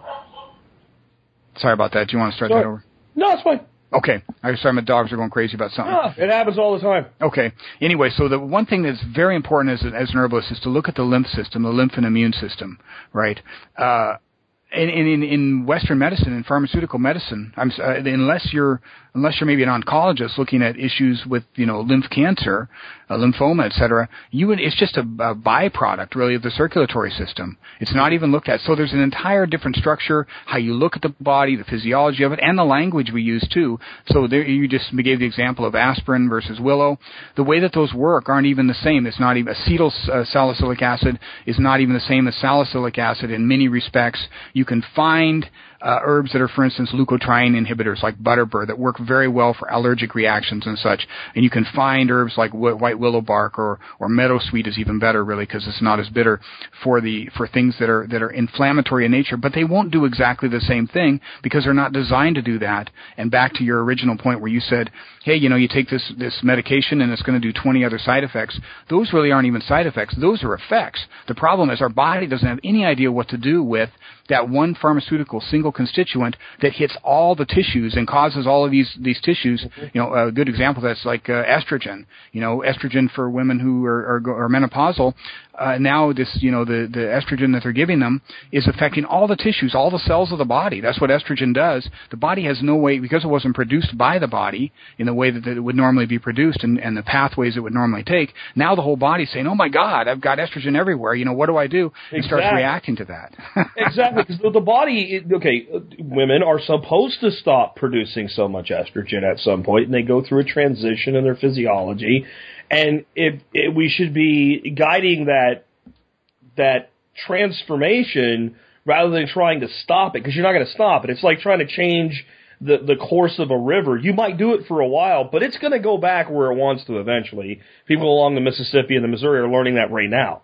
Sorry about that. Do you want to start Sorry. that over? No, it's fine. Okay. I'm sorry, my dogs are going crazy about something. Ah, it happens all the time. Okay. Anyway, so the one thing that's very important as, as an herbalist is to look at the lymph system, the lymph and immune system, right? Uh, in, in, in Western medicine, in pharmaceutical medicine, I'm, uh, unless you're unless you're maybe an oncologist looking at issues with you know lymph cancer, uh, lymphoma, etc., you would it's just a, a byproduct really of the circulatory system. It's not even looked at. So there's an entire different structure, how you look at the body, the physiology of it, and the language we use too. So there you just gave the example of aspirin versus willow. The way that those work aren't even the same. It's not even acetyl uh, salicylic acid is not even the same as salicylic acid in many respects. You can find uh, herbs that are, for instance, leukotriene inhibitors like butterbur that work very well for allergic reactions and such. And you can find herbs like white willow bark or or meadowsweet is even better, really, because it's not as bitter for the for things that are that are inflammatory in nature. But they won't do exactly the same thing because they're not designed to do that. And back to your original point where you said, hey, you know, you take this this medication and it's going to do 20 other side effects. Those really aren't even side effects. Those are effects. The problem is our body doesn't have any idea what to do with that one pharmaceutical single constituent that hits all the tissues and causes all of these these tissues. You know, a good example that's like uh, estrogen. You know, estrogen for women who are, are, are menopausal. Uh, now this, you know, the, the estrogen that they're giving them is affecting all the tissues, all the cells of the body. That's what estrogen does. The body has no way, because it wasn't produced by the body in the way that, that it would normally be produced and, and the pathways it would normally take. Now the whole body's saying, oh my God, I've got estrogen everywhere. You know, what do I do? And Exactly. starts reacting to that. exactly, because the, body, okay, women are supposed to stop producing so much estrogen at some point, and they go through a transition in their physiology, and if, if we should be guiding that that transformation rather than trying to stop it, because you're not going to stop it. It's like trying to change the the course of a river. You might do it for a while, but it's going to go back where it wants to eventually. People along the Mississippi and the Missouri are learning that right now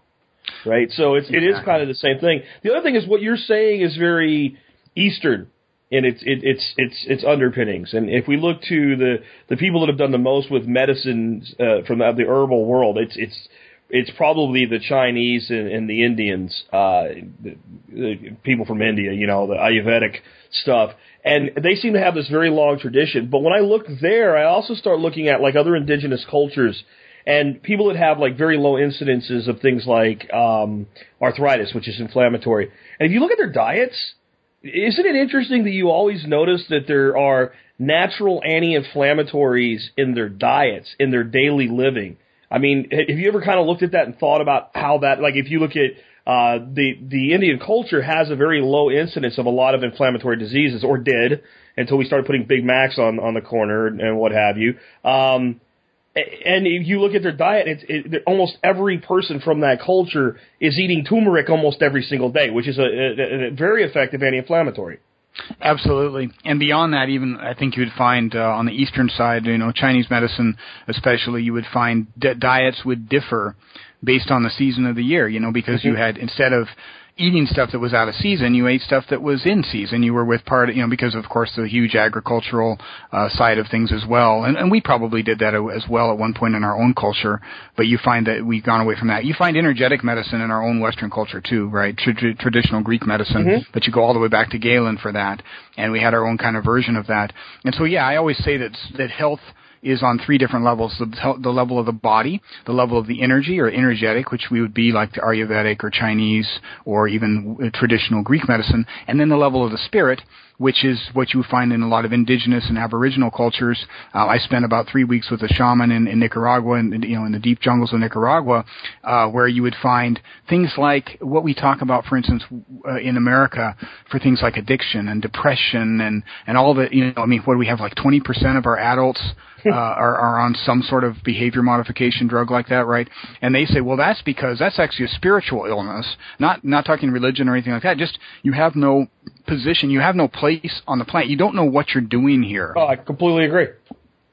right? So it's it is kind of the same thing. The other thing is what you're saying is very Eastern in its it, its its its underpinnings. And if we look to the the people that have done the most with medicines uh, from the, the herbal world, it's it's it's probably the Chinese and, and the Indians, uh, the, the people from India, you know, the Ayurvedic stuff. And they seem to have this very long tradition. But when I look there, I also start looking at like other indigenous cultures and people that have like very low incidences of things like um, arthritis, which is inflammatory. And if you look at their diets, isn't it interesting that you always notice that there are natural anti-inflammatories in their diets, in their daily living? I mean, have you ever kind of looked at that and thought about how that, like, if you look at uh, the the Indian culture has a very low incidence of a lot of inflammatory diseases, or did until we started putting Big Macs on on the corner and what have you. Um, and if you look at their diet, it's it, almost every person from that culture is eating turmeric almost every single day, which is a, a, a very effective anti-inflammatory. Absolutely, and beyond that, even I think you would find uh, on the eastern side, you know, Chinese medicine, especially, you would find di- diets would differ based on the season of the year. You know, because you had instead of eating stuff that was out of season, you ate stuff that was in season. You were with part, you know, because of course the huge agricultural uh, side of things as well, and, and we probably did that as well at one point in our own culture. But you find that we've gone away from that. You find energetic medicine in our own Western culture too, right? Tr- tr- traditional Greek medicine, but you go all the way back to Galen for that, and we had our own kind of version of that. And so, yeah, I always say that that health is on three different levels: the, the level of the body, the level of the energy or energetic, which we would be like the Ayurvedic or Chinese or even traditional Greek medicine, and then the level of the spirit, which is what you find in a lot of indigenous and aboriginal cultures. Uh, I spent about three weeks with a shaman in, in Nicaragua, and you know, in the deep jungles of Nicaragua, uh, where you would find things like what we talk about, for instance, uh, in America, for things like addiction and depression and and all the, you know, I mean, what do we have? Like 20% of our adults uh, are, are on some sort of behavior modification drug like that, right? And they say, well, that's because that's actually a spiritual illness, not not talking religion or anything like that. Just you have no position, you have no place on the planet. You don't know what you're doing here. Oh, I completely agree.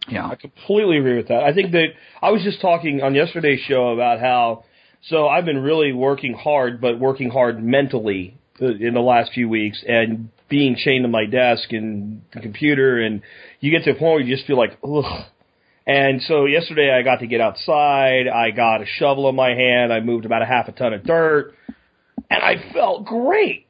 Yeah. I completely agree with that. I think that I was just talking on yesterday's show about how so I've been really working hard, but working hard mentally in the last few weeks and being chained to my desk and the computer and you get to a point where you just feel like ugh. And so yesterday I got to get outside, I got a shovel in my hand, I moved about a half a ton of dirt, and I felt great.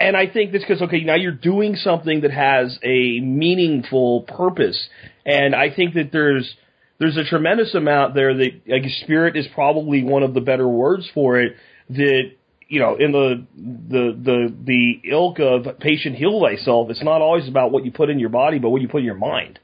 And I think that's because okay, now you're doing something that has a meaningful purpose, and I think that there's there's a tremendous amount there that like spirit is probably one of the better words for it. That you know, in the the the the ilk of patient heal thyself, it's not always about what you put in your body, but what you put in your mind.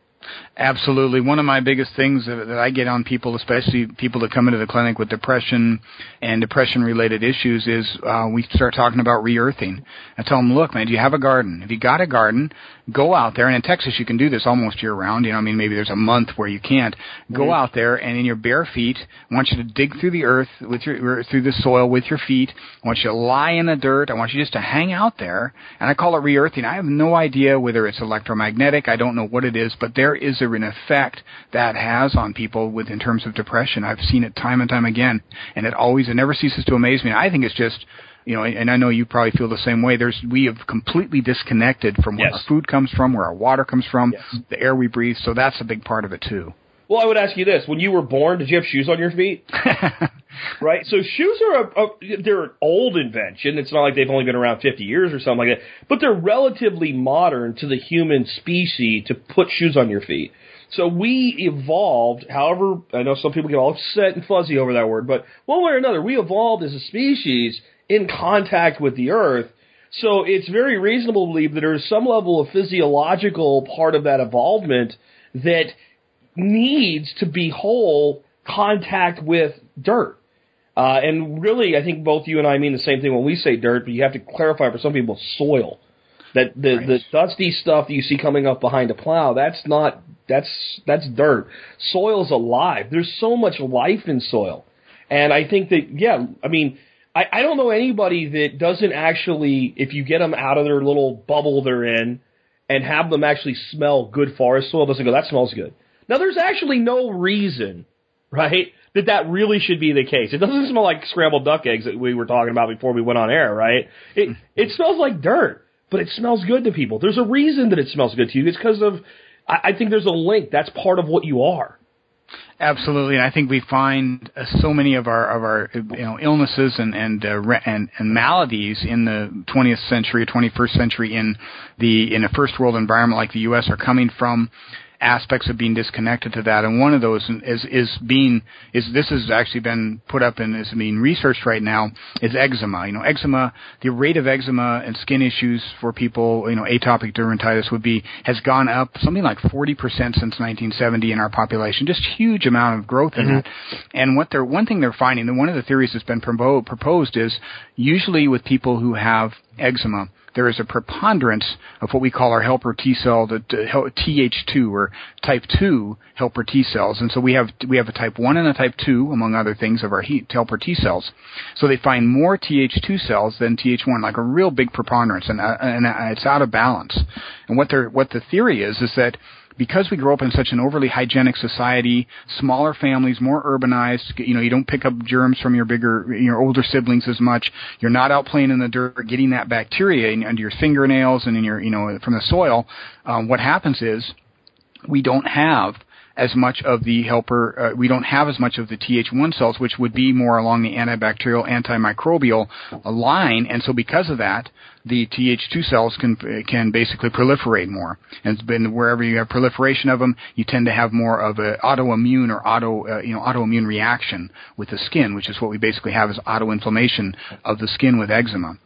Absolutely. One of my biggest things that, that I get on people, especially people that come into the clinic with depression and depression related issues, is uh, we start talking about re-earthing. I tell them, look, man, do you have a garden? If you got a garden, go out there. And in Texas, you can do this almost year round. You know, I mean, maybe there's a month where you can't. Go out there and in your bare feet, I want you to dig through the earth with your through the soil with your feet. I want you to lie in the dirt. I want you just to hang out there. And I call it re-earthing. I have no idea whether it's electromagnetic. I don't know what it is, but there is there an effect that has on people with in terms of depression. I've seen it time and time again, and it always it never ceases to amaze me. I think it's just you know, and I know you probably feel the same way. There's we have completely disconnected from where Yes. our food comes from, where our water comes from, Yes. the air we breathe. So that's a big part of it too. Well, I would ask you this: When you were born, did you have shoes on your feet? right. So shoes are a, a they're an old invention. It's not like they've only been around 50 years or something like that, but they're relatively modern to the human species to put shoes on your feet. So we evolved, however, I know some people get all upset and fuzzy over that word, but one way or another, we evolved as a species in contact with the earth. So it's very reasonable to believe that there is some level of physiological part of that evolvement that needs to be whole contact with dirt. Uh, and really, I think both you and I mean the same thing when we say dirt, but you have to clarify for some people soil. That the Right. the dusty stuff that you see coming up behind a plow, that's not that's that's dirt. Soil's alive. There's so much life in soil. And I think that yeah, I mean, I, I don't know anybody that doesn't actually if you get them out of their little bubble they're in and have them actually smell good forest soil doesn't go, that smells good. Now there's actually no reason, right, that that really should be the case. It doesn't smell like scrambled duck eggs that we were talking about before we went on air, right? It it smells like dirt, but it smells good to people. There's a reason that it smells good to you. It's because of I, I think there's a link. That's part of what you are. Absolutely, and I think we find uh, so many of our of our you know illnesses and and uh, re- and, and maladies in the 20th century or 21st century in the in a first world environment like the U.S. are coming from aspects of being disconnected to that, and one of those is is being is this has actually been put up and is being researched right now is eczema. You know, eczema, the rate of eczema and skin issues for people, you know, atopic dermatitis would be has gone up something like 40% since 1970 in our population. Just huge amount of growth in mm-hmm. that. And what they're one thing they're finding, and one of the theories that's been proposed is usually with people who have eczema there is a preponderance of what we call our helper T cell, the the hel- Th2 or type 2 helper T cells. And so we have we have a type 1 and a type 2 among other things of our heat helper T cells. So they find more Th2 cells than Th1, like a real big preponderance, and uh, and uh, it's out of balance. And what what the theory is is that because we grow up in such an overly hygienic society, smaller families, more urbanized, you know, you don't pick up germs from your bigger, your older siblings as much. You're not out playing in the dirt, getting that bacteria in, under your fingernails and in your, you know, from the soil. Um, what happens is we don't have as much of the helper, uh, we don't have as much of the Th1 cells, which would be more along the antibacterial, antimicrobial line, and so because of that, the Th2 cells can can basically proliferate more. And it's been wherever you have proliferation of them, you tend to have more of an autoimmune or auto, uh, you know, autoimmune reaction with the skin, which is what we basically have is autoinflammation of the skin with eczema.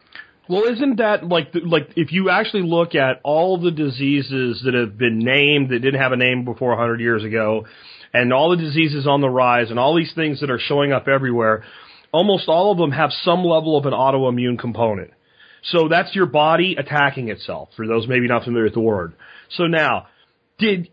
Well, isn't that like the- like if you actually look at all the diseases that have been named that didn't have a name before 100 years ago, and all the diseases on the rise, and all these things that are showing up everywhere, almost all of them have some level of an autoimmune component. So that's your body attacking itself. For those maybe not familiar with the word. So now, did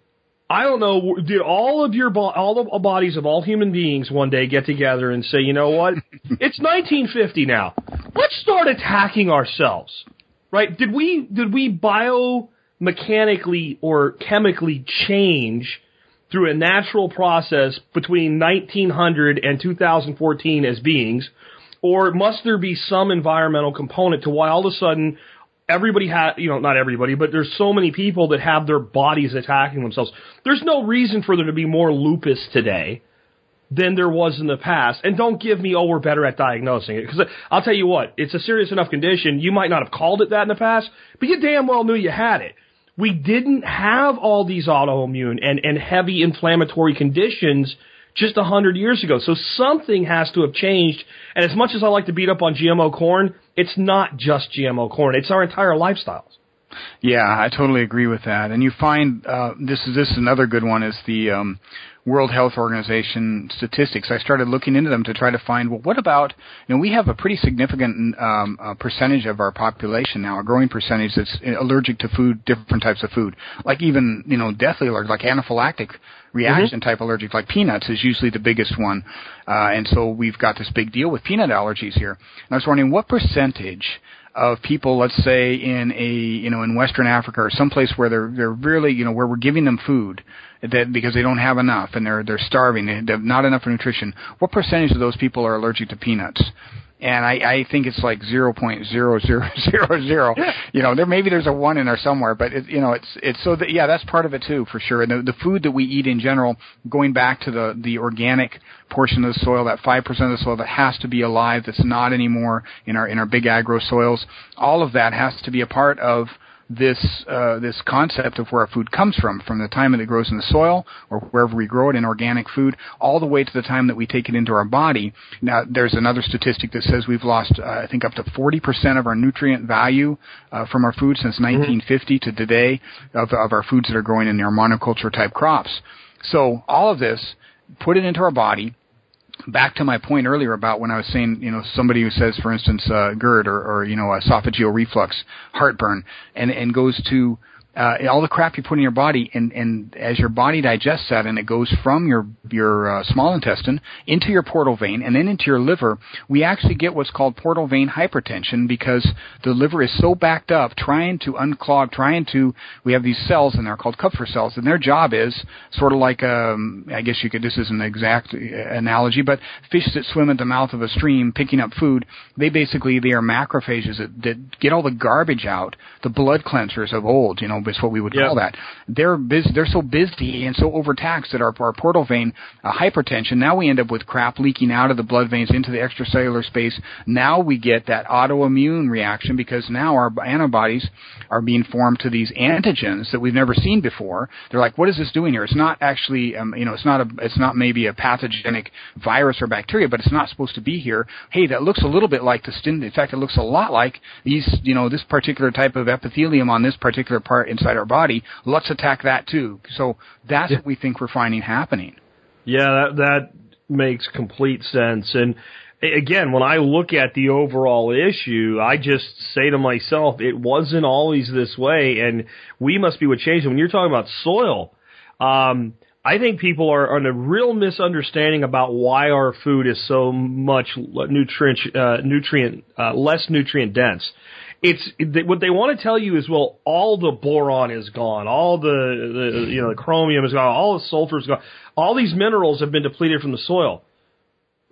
I don't know. Did all of your bo- all the bodies of all human beings one day get together and say, you know what? it's 1950 now. Let's start attacking ourselves, right? Did we did we biomechanically or chemically change through a natural process between 1900 and 2014 as beings, or must there be some environmental component to why all of a sudden everybody had, you know, not everybody, but there's so many people that have their bodies attacking themselves. There's no reason for there to be more lupus today than there was in the past. And don't give me, oh, we're better at diagnosing it. Because uh, I'll tell you what, it's a serious enough condition. You might not have called it that in the past, but you damn well knew you had it. We didn't have all these autoimmune and, and heavy inflammatory conditions just a hundred years ago. So something has to have changed. And as much as I like to beat up on GMO corn, it's not just GMO corn. It's our entire lifestyles. Yeah, I totally agree with that. And you find uh, this is this is another good one is the um, World Health Organization statistics. I started looking into them to try to find well, what about you know we have a pretty significant um, uh, percentage of our population now, a growing percentage that's allergic to food, different types of food, like even you know deathly allergic, like anaphylactic reaction type allergic, like peanuts is usually the biggest one. Uh, and so we've got this big deal with peanut allergies here. And I was wondering what percentage of people, let's say in a you know in Western Africa or someplace where they're they're really you know where we're giving them food that because they don't have enough and they're they're starving, they have not enough nutrition. What percentage of those people are allergic to peanuts? And I, I think it's like zero point zero zero zero zero. You know, there maybe there's a one in there somewhere, but it, you know, it's it's so that yeah, that's part of it too for sure. And the, the food that we eat in general, going back to the the organic portion of the soil, that five percent of the soil that has to be alive, that's not anymore in our in our big agro soils. All of that has to be a part of this uh, this concept of where our food comes from, from the time that it grows in the soil or wherever we grow it in organic food, all the way to the time that we take it into our body. Now, there's another statistic that says we've lost, uh, I think, up to 40% of our nutrient value uh, from our food since 1950 mm-hmm. to today of, of our foods that are growing in our monoculture type crops. So all of this, put it into our body back to my point earlier about when I was saying, you know, somebody who says, for instance, uh, GERD or, or, you know, esophageal reflux, heartburn, and, and goes to uh, all the crap you put in your body, and, and as your body digests that, and it goes from your your uh, small intestine into your portal vein, and then into your liver, we actually get what's called portal vein hypertension because the liver is so backed up, trying to unclog, trying to. We have these cells in there called Kupffer cells, and their job is sort of like um, I guess you could. This is an exact uh, analogy, but fish that swim at the mouth of a stream picking up food, they basically they are macrophages that, that get all the garbage out, the blood cleansers of old, you know is what we would yep. call that. They're busy, they're so busy and so overtaxed that our, our portal vein uh, hypertension. Now we end up with crap leaking out of the blood veins into the extracellular space. Now we get that autoimmune reaction because now our antibodies are being formed to these antigens that we've never seen before. They're like, what is this doing here? It's not actually, um, you know, it's not a, it's not maybe a pathogenic virus or bacteria, but it's not supposed to be here. Hey, that looks a little bit like the stin. In fact, it looks a lot like these, you know, this particular type of epithelium on this particular part inside our body. Let's attack that too. So that's yeah. what we think we're finding happening. Yeah, that, that makes complete sense. And again, when I look at the overall issue, I just say to myself, it wasn't always this way, and we must be what changed. When you're talking about soil, um, I think people are on a real misunderstanding about why our food is so much nutrient, uh, nutrient, uh, less nutrient dense. It's what they want to tell you is well all the boron is gone. All the, the you know the chromium is gone. All the sulfur is gone. All these minerals have been depleted from the soil.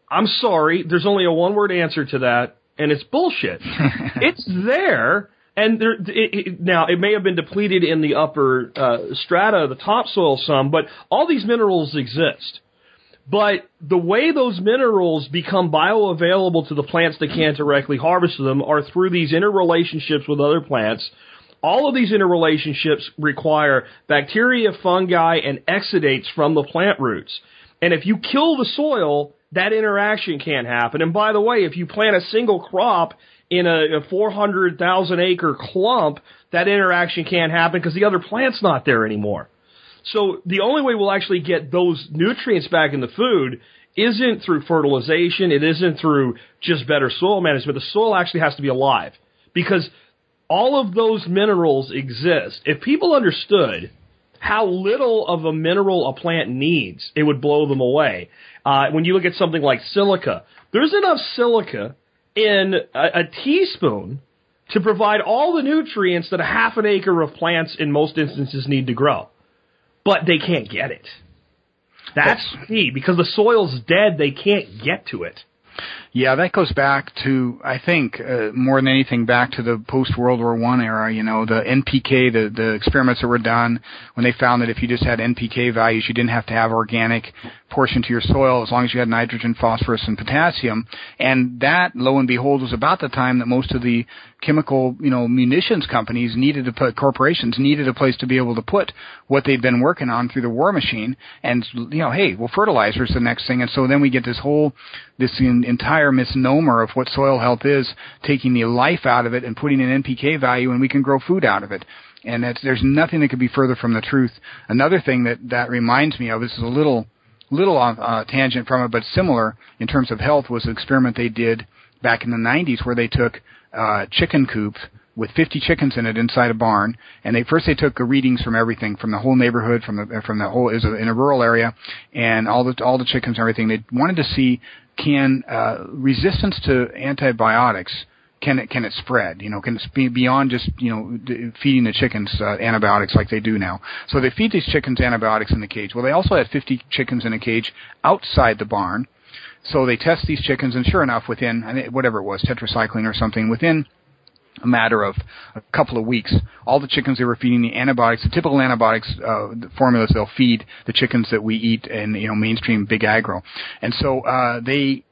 I'm sorry there's only a one word answer to that and it's bullshit. It's there and there, it, it, now it may have been depleted in the upper uh, strata, the topsoil some, but all these minerals exist. But the way those minerals become bioavailable to the plants that can't directly harvest them are through these interrelationships with other plants. All of these interrelationships require bacteria, fungi, and exudates from the plant roots. And if you kill the soil, that interaction can't happen. And by the way, if you plant a single crop in a, a 400,000 acre clump, that interaction can't happen because the other plant's not there anymore. So the only way we'll actually get those nutrients back in the food isn't through fertilization. It isn't through just better soil management. The soil actually has to be alive because all of those minerals exist. If people understood how little of a mineral a plant needs, it would blow them away. Uh, when you look at something like silica, there's enough silica in a, a teaspoon to provide all the nutrients that a half an acre of plants in most instances need to grow but they can't get it. That's key because the soil's dead. They can't get to it. Yeah, that goes back to I think uh, more than anything back to the post World War One era. You know, the NPK, the the experiments that were done when they found that if you just had NPK values, you didn't have to have organic portion to your soil as long as you had nitrogen, phosphorus, and potassium. And that, lo and behold, was about the time that most of the chemical, you know, munitions companies needed to put corporations needed a place to be able to put what they'd been working on through the war machine. And you know, hey, well, fertilizer's the next thing. And so then we get this whole this entire misnomer of what soil health is, taking the life out of it and putting an NPK value, and we can grow food out of it. And that's, there's nothing that could be further from the truth. Another thing that that reminds me of this is a little little uh, tangent from it, but similar in terms of health was an experiment they did back in the 90s where they took uh, chicken coop with 50 chickens in it inside a barn. And they first they took readings from everything, from the whole neighborhood, from the from the whole is in a rural area, and all the all the chickens and everything. They wanted to see can uh, resistance to antibiotics can it can it spread? You know, can it be beyond just you know feeding the chickens uh, antibiotics like they do now? So they feed these chickens antibiotics in the cage. Well, they also had 50 chickens in a cage outside the barn. So they test these chickens, and sure enough, within whatever it was, tetracycline or something, within a matter of a couple of weeks. All the chickens they were feeding the antibiotics, the typical antibiotics uh, the formulas they'll feed the chickens that we eat in you know mainstream big agro, and so uh, they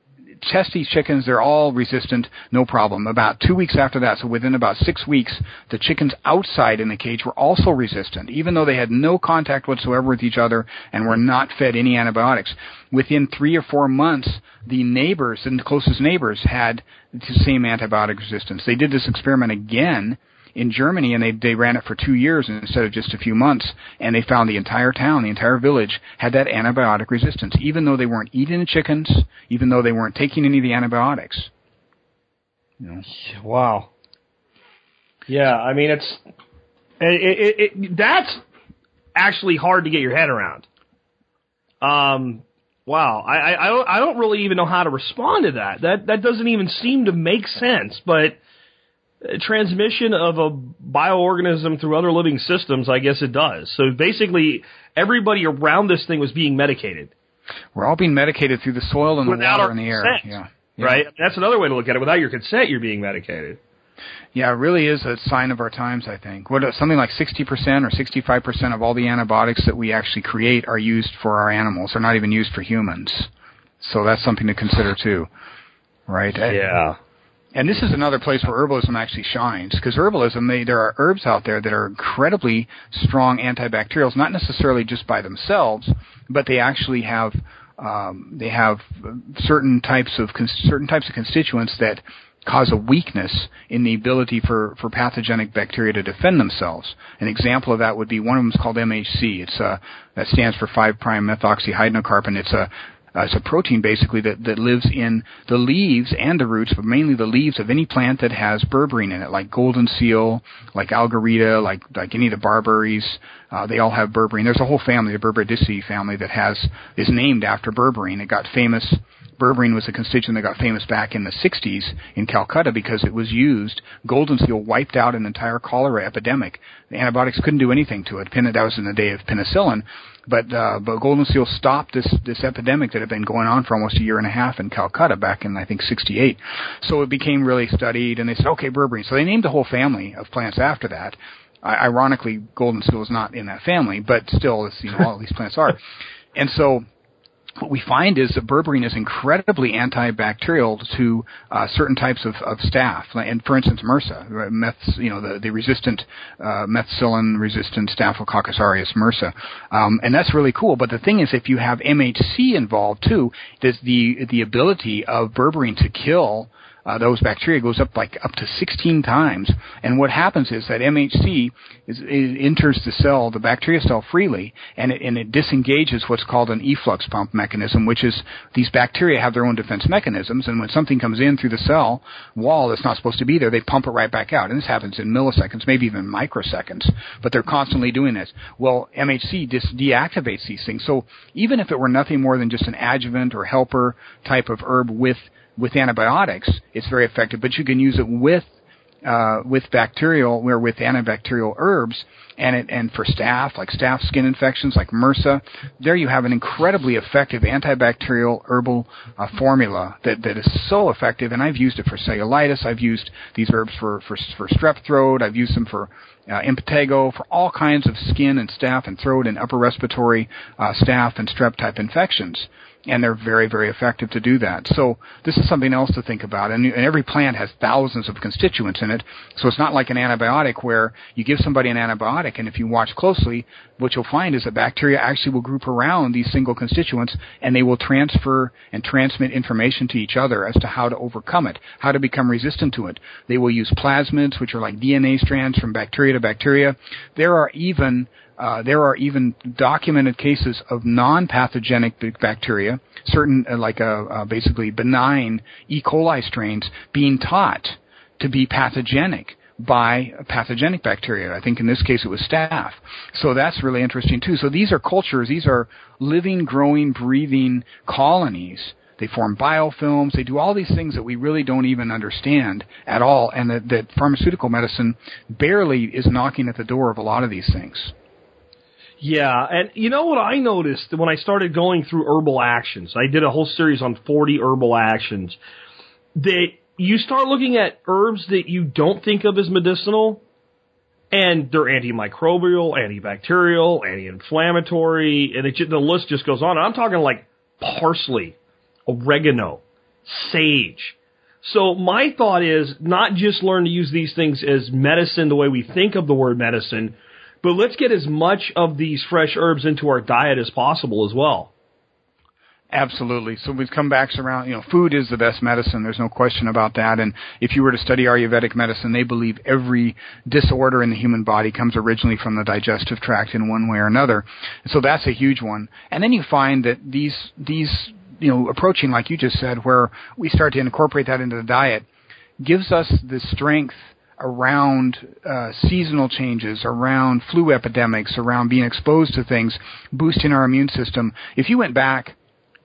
test these chickens. They're all resistant, no problem. About two weeks after that, so within about six weeks, the chickens outside in the cage were also resistant, even though they had no contact whatsoever with each other and were not fed any antibiotics. Within three or four months, the neighbors and closest neighbors had the same antibiotic resistance. They did this experiment again in Germany, and they they ran it for two years instead of just a few months, and they found the entire town, the entire village, had that antibiotic resistance, even though they weren't eating the chickens, even though they weren't taking any of the antibiotics. You know. Wow. Yeah, I mean it's it, it, it, that's actually hard to get your head around. Um, wow, I, I I don't I don't really even know how to respond to that. That that doesn't even seem to make sense, but transmission of a bioorganism through other living systems, I guess it does. So basically, everybody around this thing was being medicated. We're all being medicated through the soil and Without the water and the air. Yeah. yeah. Right? That's another way to look at it. Without your consent, you're being medicated. Yeah, it really is a sign of our times, I think. What something like 60% or 65% of all the antibiotics that we actually create are used for our animals. They're not even used for humans. So that's something to consider too. Right? Yeah. And this is another place where herbalism actually shines because herbalism, they, there are herbs out there that are incredibly strong antibacterials, not necessarily just by themselves, but they actually have um, they have certain types of certain types of constituents that cause a weakness in the ability for, for pathogenic bacteria to defend themselves. An example of that would be one of them is called MHC. It's a, that stands for 5' methoxyhydnocarpin. It's a uh, it's a protein basically that, that lives in the leaves and the roots, but mainly the leaves of any plant that has berberine in it, like golden seal, like algarita, like like any of the barberries. Uh, they all have berberine. There's a whole family, the Berberidaceae family, that has is named after berberine. It got famous berberine was a constituent that got famous back in the 60s in Calcutta because it was used. Golden seal wiped out an entire cholera epidemic. The antibiotics couldn't do anything to it. That was in the day of penicillin. But uh, but golden seal stopped this this epidemic that had been going on for almost a year and a half in Calcutta back in I think '68. So it became really studied, and they said, okay, berberine. So they named the whole family of plants after that. I, ironically, golden seal is not in that family, but still, it's, you know, all these plants are. And so what we find is that berberine is incredibly antibacterial to uh, certain types of, of staph, and for instance, MRSA, meths, you know, the, the resistant uh, methicillin-resistant Staphylococcus aureus MRSA, um, and that's really cool. But the thing is, if you have MHC involved too, there's the the ability of berberine to kill uh, those bacteria goes up like up to 16 times. And what happens is that MHC is, enters the cell, the bacteria cell freely, and it, and it disengages what's called an efflux pump mechanism, which is these bacteria have their own defense mechanisms, and when something comes in through the cell wall that's not supposed to be there, they pump it right back out. And this happens in milliseconds, maybe even microseconds, but they're constantly doing this. Well, MHC dis- deactivates these things. So even if it were nothing more than just an adjuvant or helper type of herb with with antibiotics, it's very effective, but you can use it with uh, with bacterial or with antibacterial herbs, and it, and for staph like staph skin infections like MRSA, there you have an incredibly effective antibacterial herbal uh, formula that that is so effective. And I've used it for cellulitis. I've used these herbs for for for strep throat. I've used them for uh, impetigo for all kinds of skin and staph and throat and upper respiratory uh, staph and strep type infections and they're very, very effective to do that. So this is something else to think about. And, and, every plant has thousands of constituents in it, so it's not like an antibiotic where you give somebody an antibiotic, and if you watch closely, what you'll find is that bacteria actually will group around these single constituents, and they will transfer and transmit information to each other as to how to overcome it, how to become resistant to it. They will use plasmids, which are like DNA strands from bacteria to bacteria. There are even uh, there are even documented cases of non-pathogenic bacteria, certain uh, like uh, uh, basically benign E. coli strains, being taught to be pathogenic by pathogenic bacteria. I think in this case it was staph. So that's really interesting too. So these are cultures, these are living, growing, breathing colonies. They form biofilms. They do all these things that we really don't even understand at all, and that, that pharmaceutical medicine barely is knocking at the door of a lot of these things. Yeah, and you know what I noticed when I started going through herbal actions? I did a whole series on 40 herbal actions. That you start looking at herbs that you don't think of as medicinal, and they're antimicrobial, antibacterial, anti-inflammatory, and it, the list just goes on. I'm talking like parsley, oregano, sage. So my thought is not just learn to use these things as medicine the way we think of the word medicine, but let's get as much of these fresh herbs into our diet as possible as well. Absolutely. So we've come back around, you know, food is the best medicine. There's no question about that. And if you were to study Ayurvedic medicine, they believe every disorder in the human body comes originally from the digestive tract in one way or another. So that's a huge one. And then you find that these, these, you know, approaching like you just said, where we start to incorporate that into the diet, gives us the strength around uh, seasonal changes, around flu epidemics, around being exposed to things, boosting our immune system. If you went back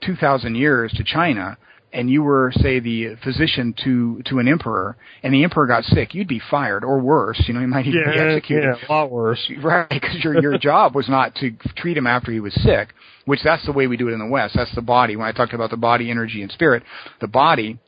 2,000 years to China and you were, say, the physician to to an emperor, and the emperor got sick, you'd be fired, or worse. You know, you might even yeah, be executed. Yeah, a lot worse. Right, because your your job was not to treat him after he was sick, which that's the way we do it in the West. That's the body. When I talked about the body, energy, and spirit, the body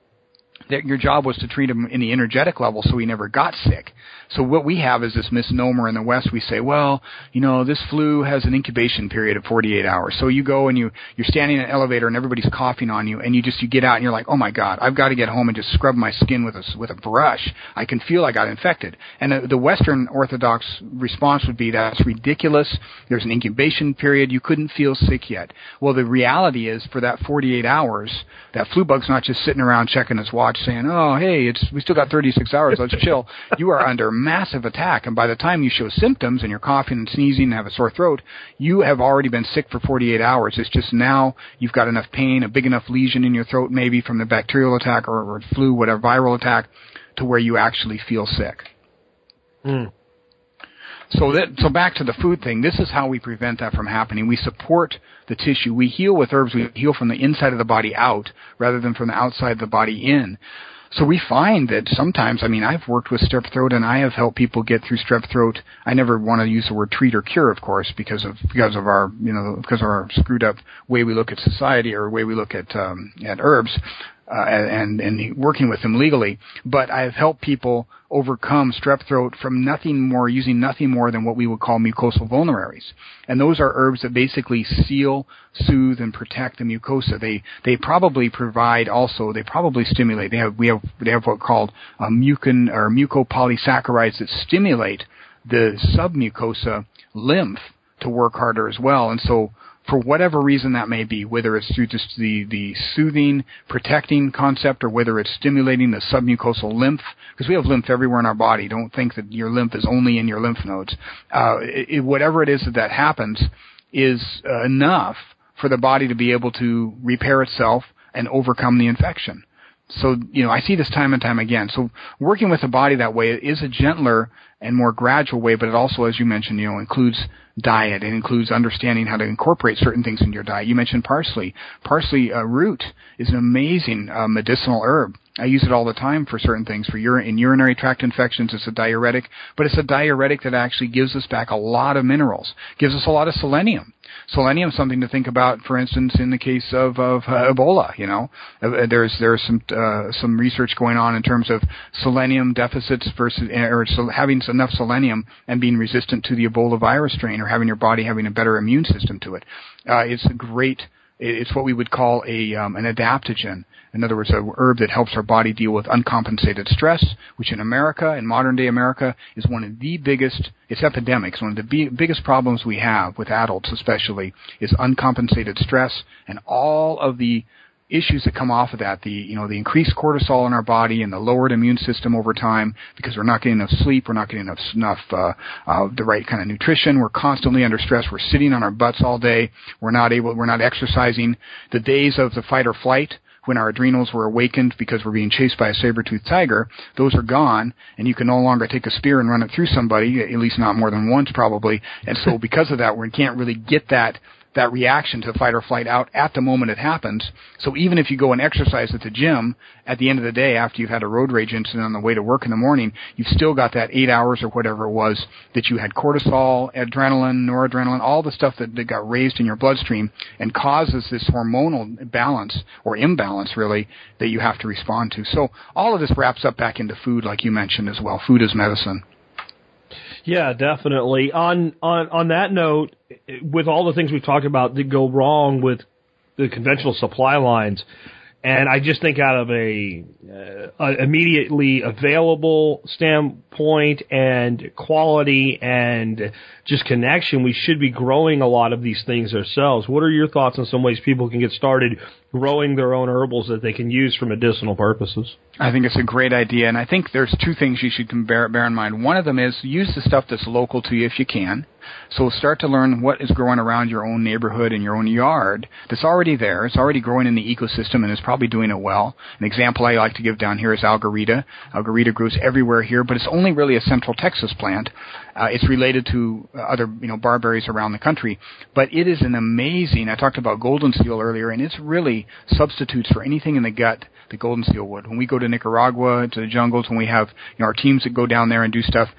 that your job was to treat him in the energetic level so he never got sick. So what we have is this misnomer in the West. We say, well, you know, this flu has an incubation period of 48 hours. So you go and you, you're standing in an elevator and everybody's coughing on you and you just, you get out and you're like, oh my God, I've got to get home and just scrub my skin with a, with a brush. I can feel I got infected. And the, the Western Orthodox response would be, that's ridiculous. There's an incubation period. You couldn't feel sick yet. Well, the reality is for that 48 hours, that flu bug's not just sitting around checking his watch saying, oh, hey, it's, we still got 36 hours. Let's chill. You are under massive attack. And by the time you show symptoms and you're coughing and sneezing and have a sore throat, you have already been sick for 48 hours. It's just now you've got enough pain, a big enough lesion in your throat, maybe from the bacterial attack or, or flu, whatever viral attack, to where you actually feel sick. Mm. So that so back to the food thing. This is how we prevent that from happening. We support the tissue. We heal with herbs. We heal from the inside of the body out rather than from the outside of the body in. So we find that sometimes, I mean, I've worked with strep throat and I have helped people get through strep throat. I never want to use the word treat or cure, of course, because of because of our you know because of our screwed up way we look at society or way we look at um, at herbs uh, and and working with them legally. But I've helped people overcome strep throat from nothing more using nothing more than what we would call mucosal vulneraries, and those are herbs that basically seal, soothe, and protect the mucosa. They they probably provide also they probably stimulate. They have we have they have what called uh, mucin or mucopolysaccharides that stimulate the submucosa lymph to work harder as well, and so for whatever reason that may be, whether it's through just the, the soothing, protecting concept or whether it's stimulating the submucosal lymph, because we have lymph everywhere in our body. Don't think that your lymph is only in your lymph nodes. Uh, it, whatever it is that that happens is uh, enough for the body to be able to repair itself and overcome the infection. So, you know, I see this time and time again. So working with the body that way is a gentler and more gradual way, but it also, as you mentioned, you know, includes diet. It includes understanding how to incorporate certain things in your diet. You mentioned parsley. Parsley uh, root is an amazing uh, medicinal herb. I use it all the time for certain things. For ur- in urinary tract infections, it's a diuretic, but it's a diuretic that actually gives us back a lot of minerals, gives us a lot of selenium. Selenium something to think about, for instance, in the case of, of uh, Ebola. You know, uh, there's there's some uh, some research going on in terms of selenium deficits versus or so having enough selenium and being resistant to the Ebola virus strain, or having your body having a better immune system to it. Uh, it's a great it's what we would call a um, an adaptogen. In other words, a herb that helps our body deal with uncompensated stress, which in America, in modern day America, is one of the biggest. It's epidemics. One of the b- biggest problems we have with adults, especially, is uncompensated stress and all of the issues that come off of that, the you know the increased cortisol in our body and the lowered immune system over time because we're not getting enough sleep, we're not getting enough enough uh, uh, the right kind of nutrition, we're constantly under stress, we're sitting on our butts all day, we're not able, we're not exercising. The days of the fight or flight when our adrenals were awakened because we're being chased by a saber-toothed tiger, those are gone, and you can no longer take a spear and run it through somebody, at least not more than once probably. And so because of that, we can't really get that that reaction to fight or flight out at the moment it happens. So even if you go and exercise at the gym, at the end of the day, after you've had a road rage incident on the way to work in the morning, you've still got that eight hours or whatever it was that you had cortisol, adrenaline, noradrenaline, all the stuff that, that got raised in your bloodstream and causes this hormonal balance or imbalance really that you have to respond to. So all of this wraps up back into food like you mentioned as well. Food is medicine. Yeah, definitely. On on on that note, with all the things we've talked about that go wrong with the conventional supply lines, And I just think out of a, uh, immediately available standpoint and quality and just connection, we should be growing a lot of these things ourselves. What are your thoughts on some ways people can get started growing their own herbals that they can use for medicinal purposes? I think it's a great idea, and I think there's two things you should bear, bear in mind. One of them is use the stuff that's local to you if you can. So start to learn what is growing around your own neighborhood and your own yard that's already there. It's already growing in the ecosystem and is probably doing it well. An example I like to give down here is Algarita. Algarita grows everywhere here, but it's only really a central Texas plant. Uh, it's related to other, you know, barberries around the country, but it is an amazing. I talked about golden seal earlier, and it's really substitutes for anything in the gut the golden seal would. When we go to Nicaragua, to the jungles, when we have you know our teams that go down there and do stuff,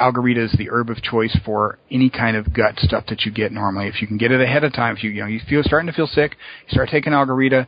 Algarita is the herb of choice for any kind of gut stuff that you get normally. If you can get it ahead of time, if you you know you feel starting to feel sick, you start taking Algarita.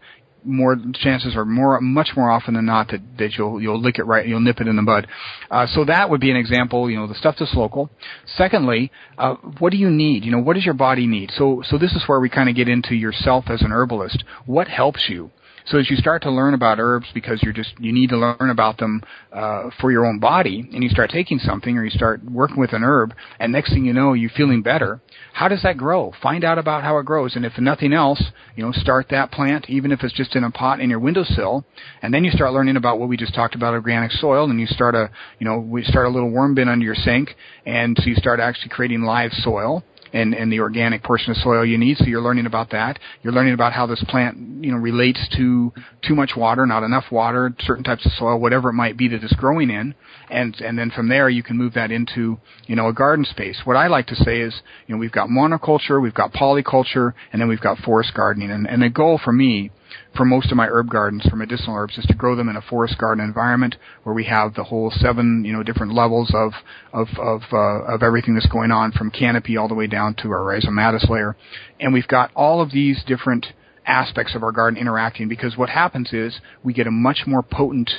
More chances are more, much more often than not that, that you'll you'll lick it right, you'll nip it in the bud. Uh, so that would be an example. You know, the stuff that's local. Secondly, uh, what do you need? You know, what does your body need? So so this is where we kind of get into yourself as an herbalist. What helps you? So as you start to learn about herbs because you're just you need to learn about them uh, for your own body, and you start taking something or you start working with an herb, and next thing you know, you're feeling better. How does that grow? Find out about how it grows, and if nothing else, you know, start that plant, even if it's just in a pot in your windowsill, and then you start learning about what we just talked about organic soil, and you start a you know we start a little worm bin under your sink, and so you start actually creating live soil and, and the organic portion of soil you need. So you're learning about that. You're learning about how this plant, you know, relates to too much water, not enough water, certain types of soil, whatever it might be that it's growing in. And, and then from there you can move that into, you know, a garden space. What I like to say is, you know, we've got monoculture, we've got polyculture, and then we've got forest gardening. And, and the goal for me for most of my herb gardens for medicinal herbs is to grow them in a forest garden environment where we have the whole seven you know different levels of of of uh, of everything that's going on from canopy all the way down to our rhizomatous layer, and we've got all of these different aspects of our garden interacting because what happens is we get a much more potent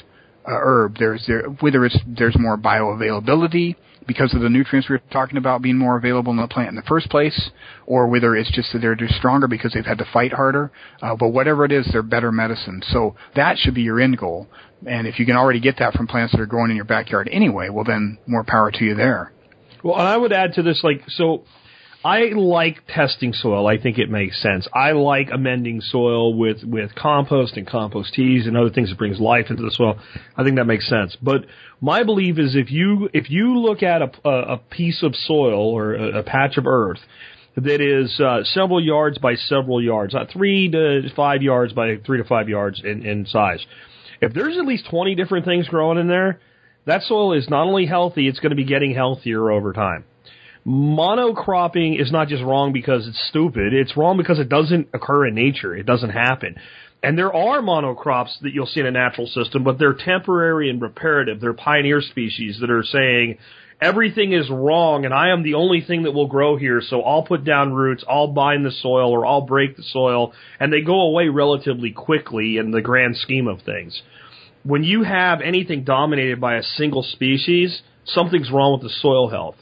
uh, herb. There's there whether it's there's more bioavailability, because of the nutrients we are talking about being more available in the plant in the first place, or whether it's just that they're just stronger because they've had to fight harder. Uh, but whatever it is, they're better medicine. So that should be your end goal. And if you can already get that from plants that are growing in your backyard anyway, well then more power to you there. Well, and I would add to this, like, so I like testing soil. I think it makes sense. I like amending soil with, with compost and compost teas and other things that brings life into the soil. I think that makes sense. But my belief is if you, if you look at a, a, piece of soil or a, a patch of earth that is uh, several yards by several yards, uh, three to five yards by three to five yards in, in size, if there's at least 20 different things growing in there, that soil is not only healthy, it's going to be getting healthier over time monocropping is not just wrong because it's stupid. It's wrong because it doesn't occur in nature. It doesn't happen. And there are monocrops that you'll see in a natural system, but they're temporary and reparative. They're pioneer species that are saying, everything is wrong and I am the only thing that will grow here, so I'll put down roots, I'll bind the soil or I'll break the soil, and they go away relatively quickly in the grand scheme of things. When you have anything dominated by a single species, something's wrong with the soil health.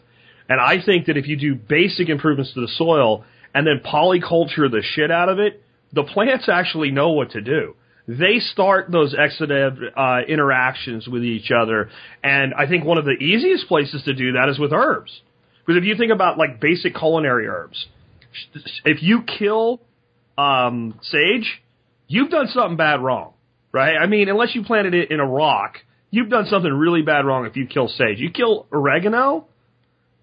And I think that if you do basic improvements to the soil and then polyculture the shit out of it, the plants actually know what to do. They start those exudative uh, interactions with each other, and I think one of the easiest places to do that is with herbs. Because if you think about like basic culinary herbs, if you kill um, sage, you've done something bad wrong, right? I mean, unless you planted it in a rock, you've done something really bad wrong if you kill sage. You kill oregano,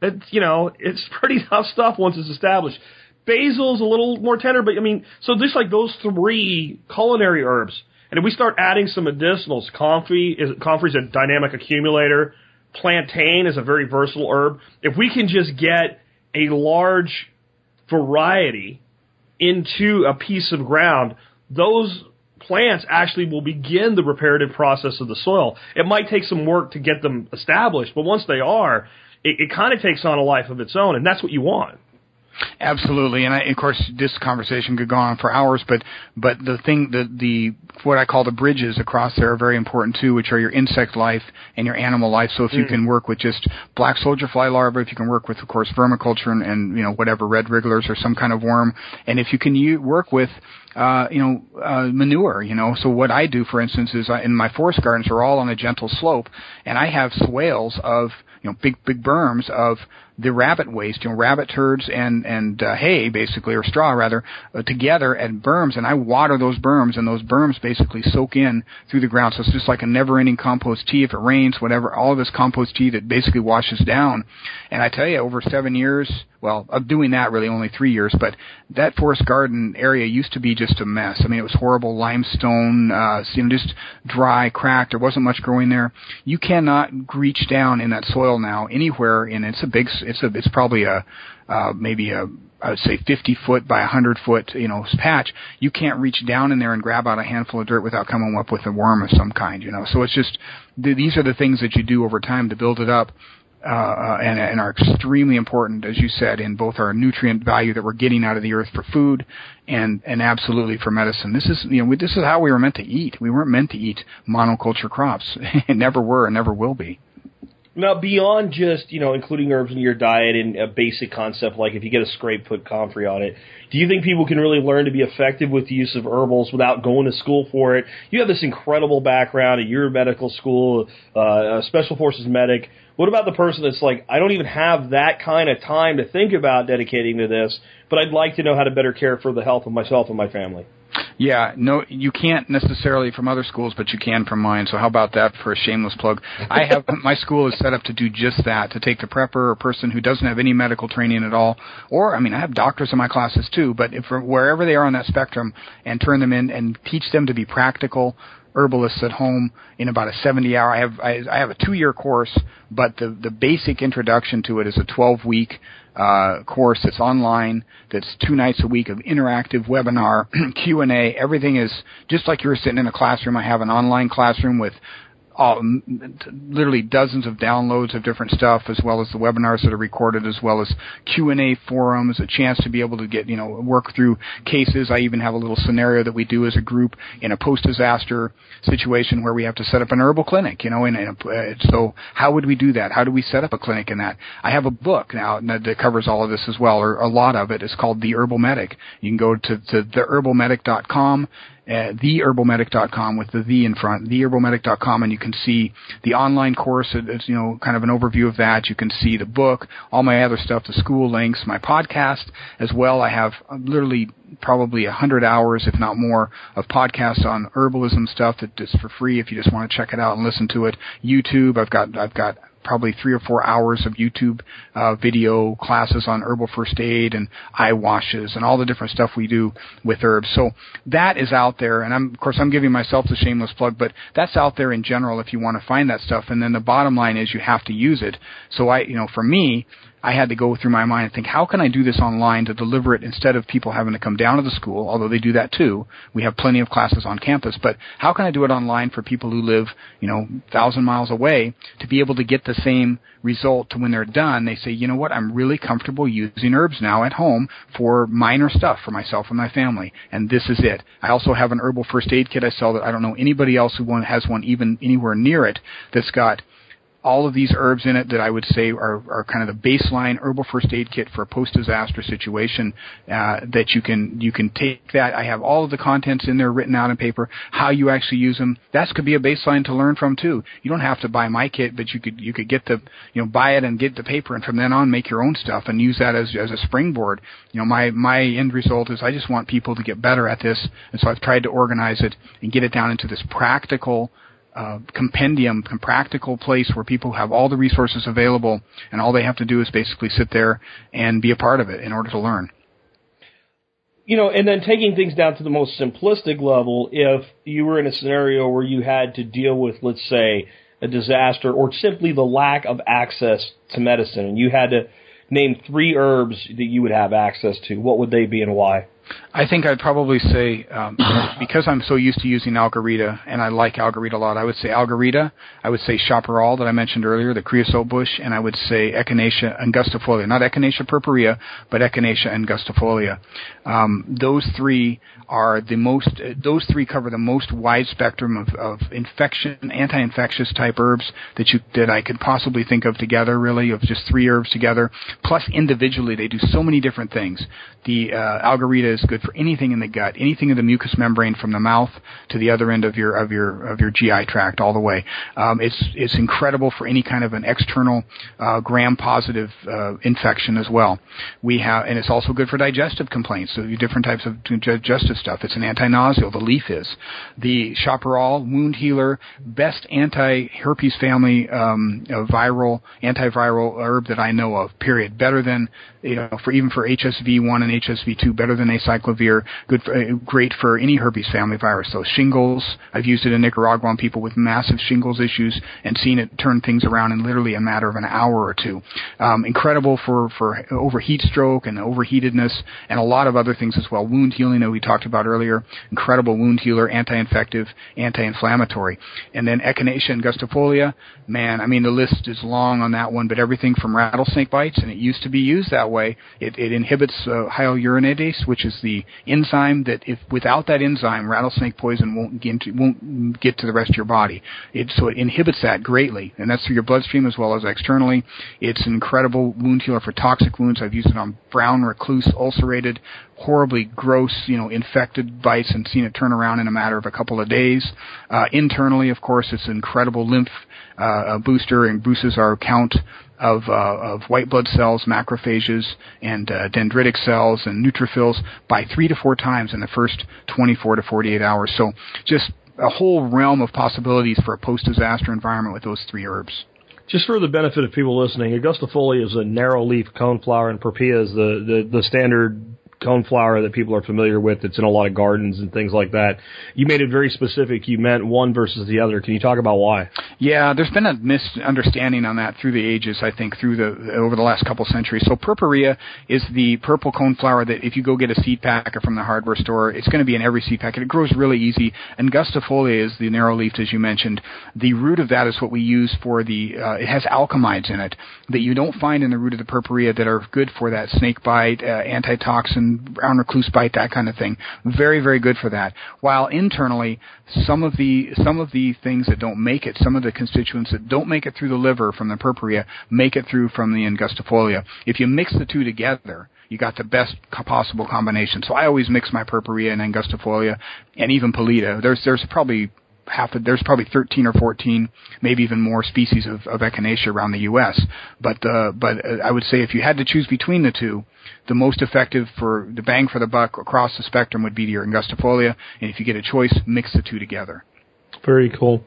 it's, you know, it's pretty tough stuff once it's established. Basil's a little more tender, but I mean, so just like those three culinary herbs, and if we start adding some medicinals, comfrey is comfrey's a dynamic accumulator. Plantain is a very versatile herb. If we can just get a large variety into a piece of ground, those plants actually will begin the reparative process of the soil. It might take some work to get them established, but once they are, it, it kind of takes on a life of its own, and that's what you want. Absolutely, and I, of course, this conversation could go on for hours. But but the thing, the the what I call the bridges across there are very important too, which are your insect life and your animal life. So if you mm. can work with just black soldier fly larvae, if you can work with, of course, vermiculture and, and you know whatever red wrigglers or some kind of worm, and if you can u- work with uh, you know, uh, manure, you know. So what I do, for instance, is I, in my forest gardens are all on a gentle slope, and I have swales of, you know, big, big berms of the rabbit waste, you know, rabbit turds and and uh, hay, basically, or straw rather, uh, together at berms, and I water those berms, and those berms basically soak in through the ground. So it's just like a never-ending compost tea. If it rains, whatever, all of this compost tea that basically washes down. And I tell you, over seven years, well, of doing that really only three years, but that forest garden area used to be just a mess. I mean, it was horrible limestone, uh, you know, just dry, cracked. There wasn't much growing there. You cannot reach down in that soil now anywhere, and it's a big, it's a, it's probably a, uh, maybe a, I would say 50 foot by 100 foot, you know, patch. You can't reach down in there and grab out a handful of dirt without coming up with a worm of some kind, you know. So it's just, these are the things that you do over time to build it up uh, uh, and, and are extremely important, as you said, in both our nutrient value that we're getting out of the earth for food and and absolutely for medicine. This is you know we, this is how we were meant to eat. We weren't meant to eat monoculture crops. It never were and never will be. Now, beyond just you know including herbs in your diet and a basic concept like if you get a scrape, put comfrey on it. Do you think people can really learn to be effective with the use of herbals without going to school for it? You have this incredible background at your medical school, uh, a special forces medic. What about the person that's like, I don't even have that kind of time to think about dedicating to this, but I'd like to know how to better care for the health of myself and my family? Yeah, no, you can't necessarily from other schools, but you can from mine. So how about that for a shameless plug? I have my school is set up to do just that, to take the prepper or person who doesn't have any medical training at all, or I mean, I have doctors in my classes too, but if wherever they are on that spectrum, and turn them in and teach them to be practical herbalists at home in about a 70 hour. I have I, I have a two year course, but the the basic introduction to it is a 12 week uh, course that's online. That's two nights a week of interactive webinar, Q and A. Everything is just like you're sitting in a classroom. I have an online classroom with all, literally dozens of downloads of different stuff, as well as the webinars that are recorded, as well as Q and A forums, a chance to be able to get you know work through cases. I even have a little scenario that we do as a group in a post-disaster situation where we have to set up an herbal clinic. You know, and, and uh, so how would we do that? How do we set up a clinic in that? I have a book now that covers all of this as well, or a lot of it. It's called The Herbal Medic. You can go to, to theherbalmedic.com uh, theherbalmedic.com with the the in front, theherbalmedic.com, and you can see the online course. It's you know kind of an overview of that. You can see the book, all my other stuff, the school links, my podcast as well. I have uh, literally probably a hundred hours, if not more, of podcasts on herbalism stuff that is for free if you just want to check it out and listen to it. YouTube, I've got I've got probably three or four hours of YouTube uh, video classes on herbal first aid and eye washes and all the different stuff we do with herbs. So that is out there, and I'm, of course I'm giving myself the shameless plug, but that's out there in general if you want to find that stuff. And then the bottom line is you have to use it. So I, you know, for me, I had to go through my mind and think, how can I do this online to deliver it instead of people having to come down to the school, although they do that too. We have plenty of classes on campus, but how can I do it online for people who live, you know, thousand miles away to be able to get the same result to when they're done? They say, you know what, I'm really comfortable using herbs now at home for minor stuff for myself and my family, and this is it. I also have an herbal first aid kit I sell that I don't know anybody else who has one even anywhere near it that's got all of these herbs in it that I would say are, are kind of the baseline herbal first aid kit for a post disaster situation uh, that you can you can take that. I have all of the contents in there written out in paper. How you actually use them. That could be a baseline to learn from too. You don't have to buy my kit, but you could you could get the you know buy it and get the paper, and from then on make your own stuff and use that as as a springboard. You know my my end result is I just want people to get better at this, and so I've tried to organize it and get it down into this practical uh, compendium, practical place where people have all the resources available, and all they have to do is basically sit there and be a part of it in order to learn. You know, and then taking things down to the most simplistic level, if you were in a scenario where you had to deal with, let's say, a disaster or simply the lack of access to medicine, and you had to name three herbs that you would have access to, what would they be and why? I think I'd probably say um, because I'm so used to using Algarita and I like Algarita a lot. I would say Algarita. I would say Chaparral that I mentioned earlier, the creosote bush, and I would say Echinacea angustifolia, not Echinacea purpurea, but Echinacea angustifolia. Um, those three are the most. Uh, those three cover the most wide spectrum of, of infection, anti-infectious type herbs that you that I could possibly think of together. Really, of just three herbs together. Plus, individually, they do so many different things. The uh, is good for anything in the gut, anything in the mucous membrane from the mouth to the other end of your of your of your GI tract, all the way. Um, it's it's incredible for any kind of an external uh, gram-positive uh, infection as well. We have, and it's also good for digestive complaints. So different types of digestive stuff. It's an anti-nauseal. The leaf is the chaparral wound healer, best anti-herpes family um, viral antiviral herb that I know of. Period. Better than you know for even for HSV one and HSV two. Better than acyclovir. Good, for, uh, great for any herpes family virus. So shingles. I've used it in Nicaragua on people with massive shingles issues and seen it turn things around in literally a matter of an hour or two. Um, incredible for for overheat stroke and overheatedness and a lot of other things as well. Wound healing that we talked about earlier. Incredible wound healer, anti-infective, anti-inflammatory. And then Echinacea angustifolia. Man, I mean the list is long on that one, but everything from rattlesnake bites, and it used to be used that way. It, it inhibits uh, hyaluronidase, which is the enzyme that if without that enzyme, rattlesnake poison won't get to, won't get to the rest of your body. It, so it inhibits that greatly, and that's through your bloodstream as well as externally. It's an incredible wound healer for toxic wounds. I've used it on brown recluse ulcerated horribly gross, you know, infected bites and seen it turn around in a matter of a couple of days. Uh, internally, of course, it's incredible lymph uh, booster and boosts our count of, uh, of white blood cells, macrophages, and uh, dendritic cells and neutrophils by three to four times in the first 24 to 48 hours. So just a whole realm of possibilities for a post-disaster environment with those three herbs. Just for the benefit of people listening, Angustifolia is a narrow leaf coneflower, and Purpurea is the, the, the standard coneflower that people are familiar with that's in a lot of gardens and things like that. You made it very specific. You meant one versus the other. Can you talk about why? Yeah, there's been a misunderstanding on that through the ages, I think, through the over the last couple centuries. So purpurea is the purple coneflower that if you go get a seed packet from the hardware store, it's going to be in every seed packet. It grows really easy. Angustifolia is the narrow leafed, as you mentioned. The root of that is what we use for the. Uh, it has alkamides in it that you don't find in the root of the purpurea that are good for that snake bite, uh, antitoxin brown recluse bite, that kind of thing. Very, very good for that. While internally, some of the some of the things that don't make it, some of the constituents that don't make it through the liver from the purpurea, make it through from the angustifolia. If you mix the two together, you got the best possible combination. So I always mix my purpurea and angustifolia, and even pallida. There's there's probably half of, there's probably 13 or 14, maybe even more species of, of echinacea around the U.S. But uh, but uh, I would say if you had to choose between the two, the most effective for the bang for the buck across the spectrum would be your angustifolia, and if you get a choice, mix the two together. Very cool.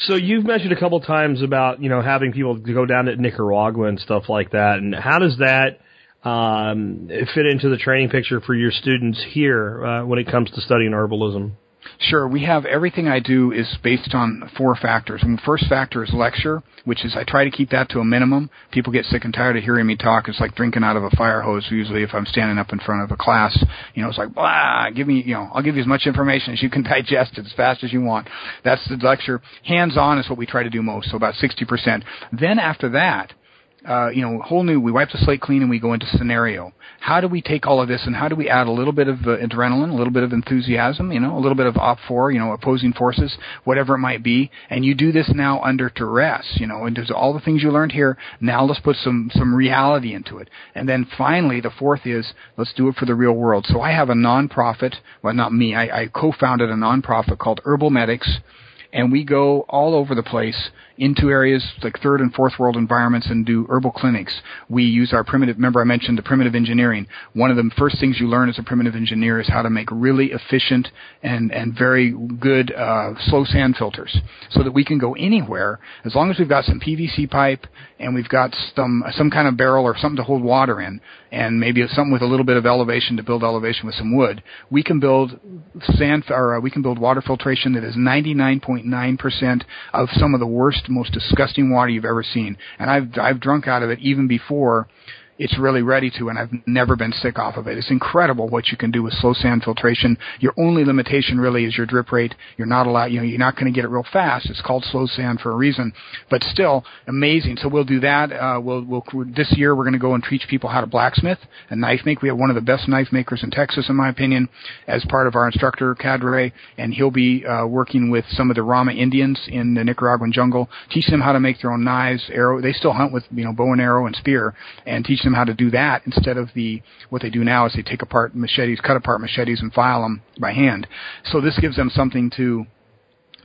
So you've mentioned a couple times about you know having people go down to Nicaragua and stuff like that, and how does that um, fit into the training picture for your students here uh, when it comes to studying herbalism? Sure. We have everything I do is based on four factors. And the first factor is lecture, which is I try to keep that to a minimum. People get sick and tired of hearing me talk. It's like drinking out of a fire hose. Usually, if I'm standing up in front of a class, you know, it's like blah. Give me, you know, I'll give you as much information as you can digest it as fast as you want. That's the lecture. Hands on is what we try to do most. So about sixty percent. Then after that, uh, you know, whole new. We wipe the slate clean and we go into scenario. How do we take all of this and how do we add a little bit of uh, adrenaline, a little bit of enthusiasm, you know, a little bit of op for, you know, opposing forces, whatever it might be, and you do this now under duress, you know, and there's all the things you learned here. Now let's put some some reality into it, and then finally the fourth is let's do it for the real world. So I have a nonprofit, well, not me, I, I co-founded a nonprofit called Herbal Medics and we go all over the place into areas like third and fourth world environments and do herbal clinics. We use our primitive, remember I mentioned the primitive engineering. One of the first things you learn as a primitive engineer is how to make really efficient and, and very good uh, slow sand filters so that we can go anywhere as long as we've got some PVC pipe and we've got some, some kind of barrel or something to hold water in and maybe something with a little bit of elevation to build elevation with some wood. We can build sand or uh, we can build water filtration that is 99.9% of some of the worst most disgusting water you've ever seen. And I've I've drunk out of it even before it's really ready to, and I've never been sick off of it. It's incredible what you can do with slow sand filtration. Your only limitation really is your drip rate. You're not allowed, you know, you're not going to get it real fast. It's called slow sand for a reason, but still amazing. So we'll do that. Uh, we'll, we'll, this year we're going to go and teach people how to blacksmith and knife make. We have one of the best knife makers in Texas, in my opinion, as part of our instructor cadre, and he'll be uh, working with some of the Rama Indians in the Nicaraguan jungle, teach them how to make their own knives, arrow. They still hunt with you know bow and arrow and spear, and teach them how to do that instead of the what they do now is they take apart machetes, cut apart machetes, and file them by hand. So this gives them something to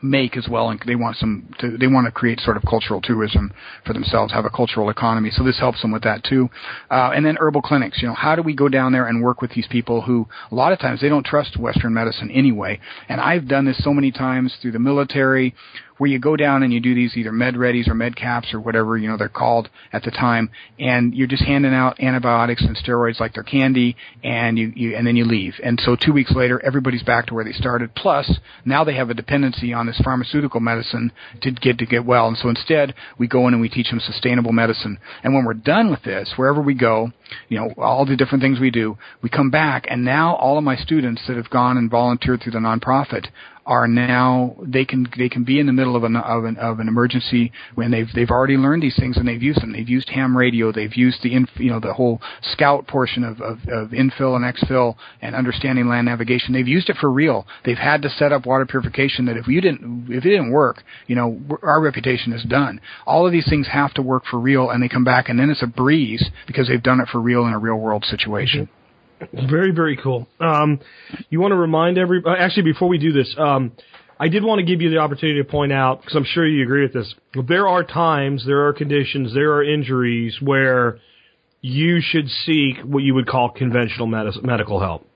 make as well, and they want some. To, they want to create sort of cultural tourism for themselves, have a cultural economy. So this helps them with that too. Uh, and then herbal clinics. You know, how do we go down there and work with these people who a lot of times they don't trust Western medicine anyway? And I've done this so many times through the military, where you go down and you do these either med readies or med caps or whatever you know they're called at the time, and you're just handing out antibiotics and steroids like they're candy, and you, you and then you leave. And so two weeks later, everybody's back to where they started. Plus, now they have a dependency on this pharmaceutical medicine to get to get well. And so instead, we go in and we teach them sustainable medicine. And when we're done with this, wherever we go, you know, all the different things we do, we come back, and now all of my students that have gone and volunteered through the nonprofit are now they can they can be in the middle of an of an of an emergency when they've they've already learned these things and they've used them. They've used ham radio. They've used the inf, you know the whole scout portion of, of of infill and exfill and understanding land navigation. They've used it for real. They've had to set up water purification. That if you didn't if it didn't work, you know our reputation is done. All of these things have to work for real, and they come back, and then it's a breeze because they've done it for real in a real world situation. Mm-hmm. Very, very cool. Um, you want to remind every, uh, actually, before we do this, um, I did want to give you the opportunity to point out, because I'm sure you agree with this, there are times, there are conditions, there are injuries where you should seek what you would call conventional med- medical help.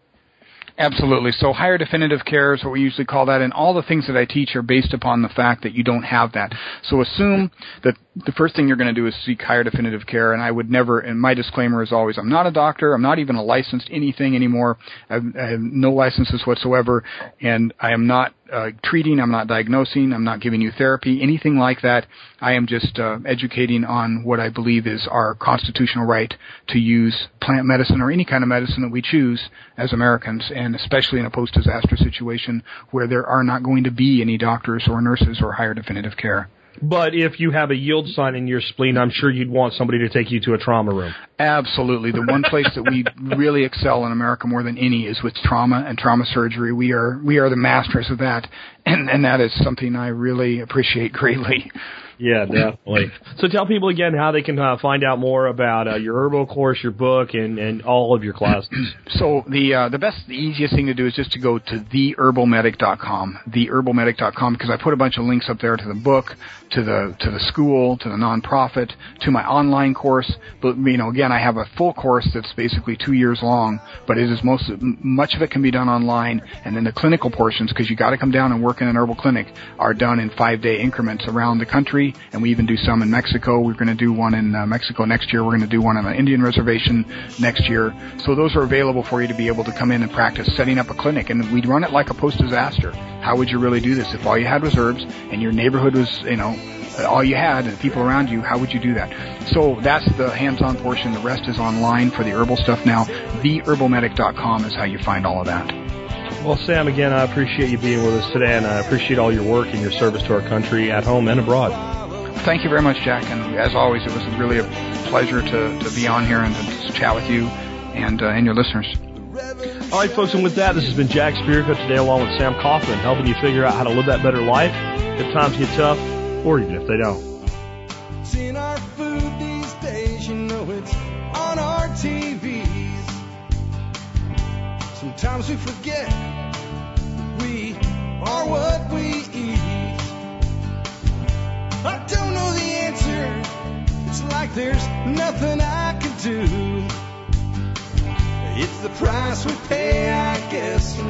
Absolutely. So higher definitive care is what we usually call that, and all the things that I teach are based upon the fact that you don't have that. So assume that the first thing you're going to do is seek higher definitive care, and I would never, and my disclaimer is always, I'm not a doctor, I'm not even a licensed anything anymore, I have, I have no licenses whatsoever, and I am not uh, treating, I'm not diagnosing, I'm not giving you therapy, anything like that. I am just uh, educating on what I believe is our constitutional right to use plant medicine or any kind of medicine that we choose as Americans, and especially in a post-disaster situation where there are not going to be any doctors or nurses or higher definitive care. But if you have a yield sign in your spleen, I'm sure you'd want somebody to take you to a trauma room. Absolutely. The one place that we really excel in America more than any is with trauma and trauma surgery. We are we are the masters of that, and and that is something I really appreciate greatly. Yeah, definitely. so tell people again how they can uh, find out more about uh, your herbal course, your book, and, and all of your classes. So the uh, the best, the easiest thing to do is just to go to theherbalmedic.com, theherbalmedic.com, because I put a bunch of links up there to the book, to the to the school, to the nonprofit, to my online course. But you know, again, I have a full course that's basically two years long, but it is most much of it can be done online, and then the clinical portions, because you got to come down and work in an herbal clinic, are done in five day increments around the country, and we even do some in Mexico. We're going to do one in uh, Mexico next year. We're going to do one on an Indian reservation next year. So those are available for you to be able to come in and practice setting up a clinic, and we'd run it like a post disaster. How would you really do this if all you had was herbs and your neighborhood was, you know, all you had and people around you, how would you do that? So that's the hands-on portion. The rest is online for the herbal stuff now. Theherbalmedic.com is how you find all of that. Well, Sam, again, I appreciate you being with us today, and I appreciate all your work and your service to our country at home and abroad. Thank you very much, Jack. And as always, it was really a pleasure to, to be on here and to chat with you and, uh, and your listeners. All right, folks, and with that, this has been Jack Spirko today, along with Sam Coffman, helping you figure out how to live that better life if times get tough, or even if they don't. Sometimes we forget we are what we eat. I don't know the answer. It's like there's nothing I can do. It's the price we pay, I guess,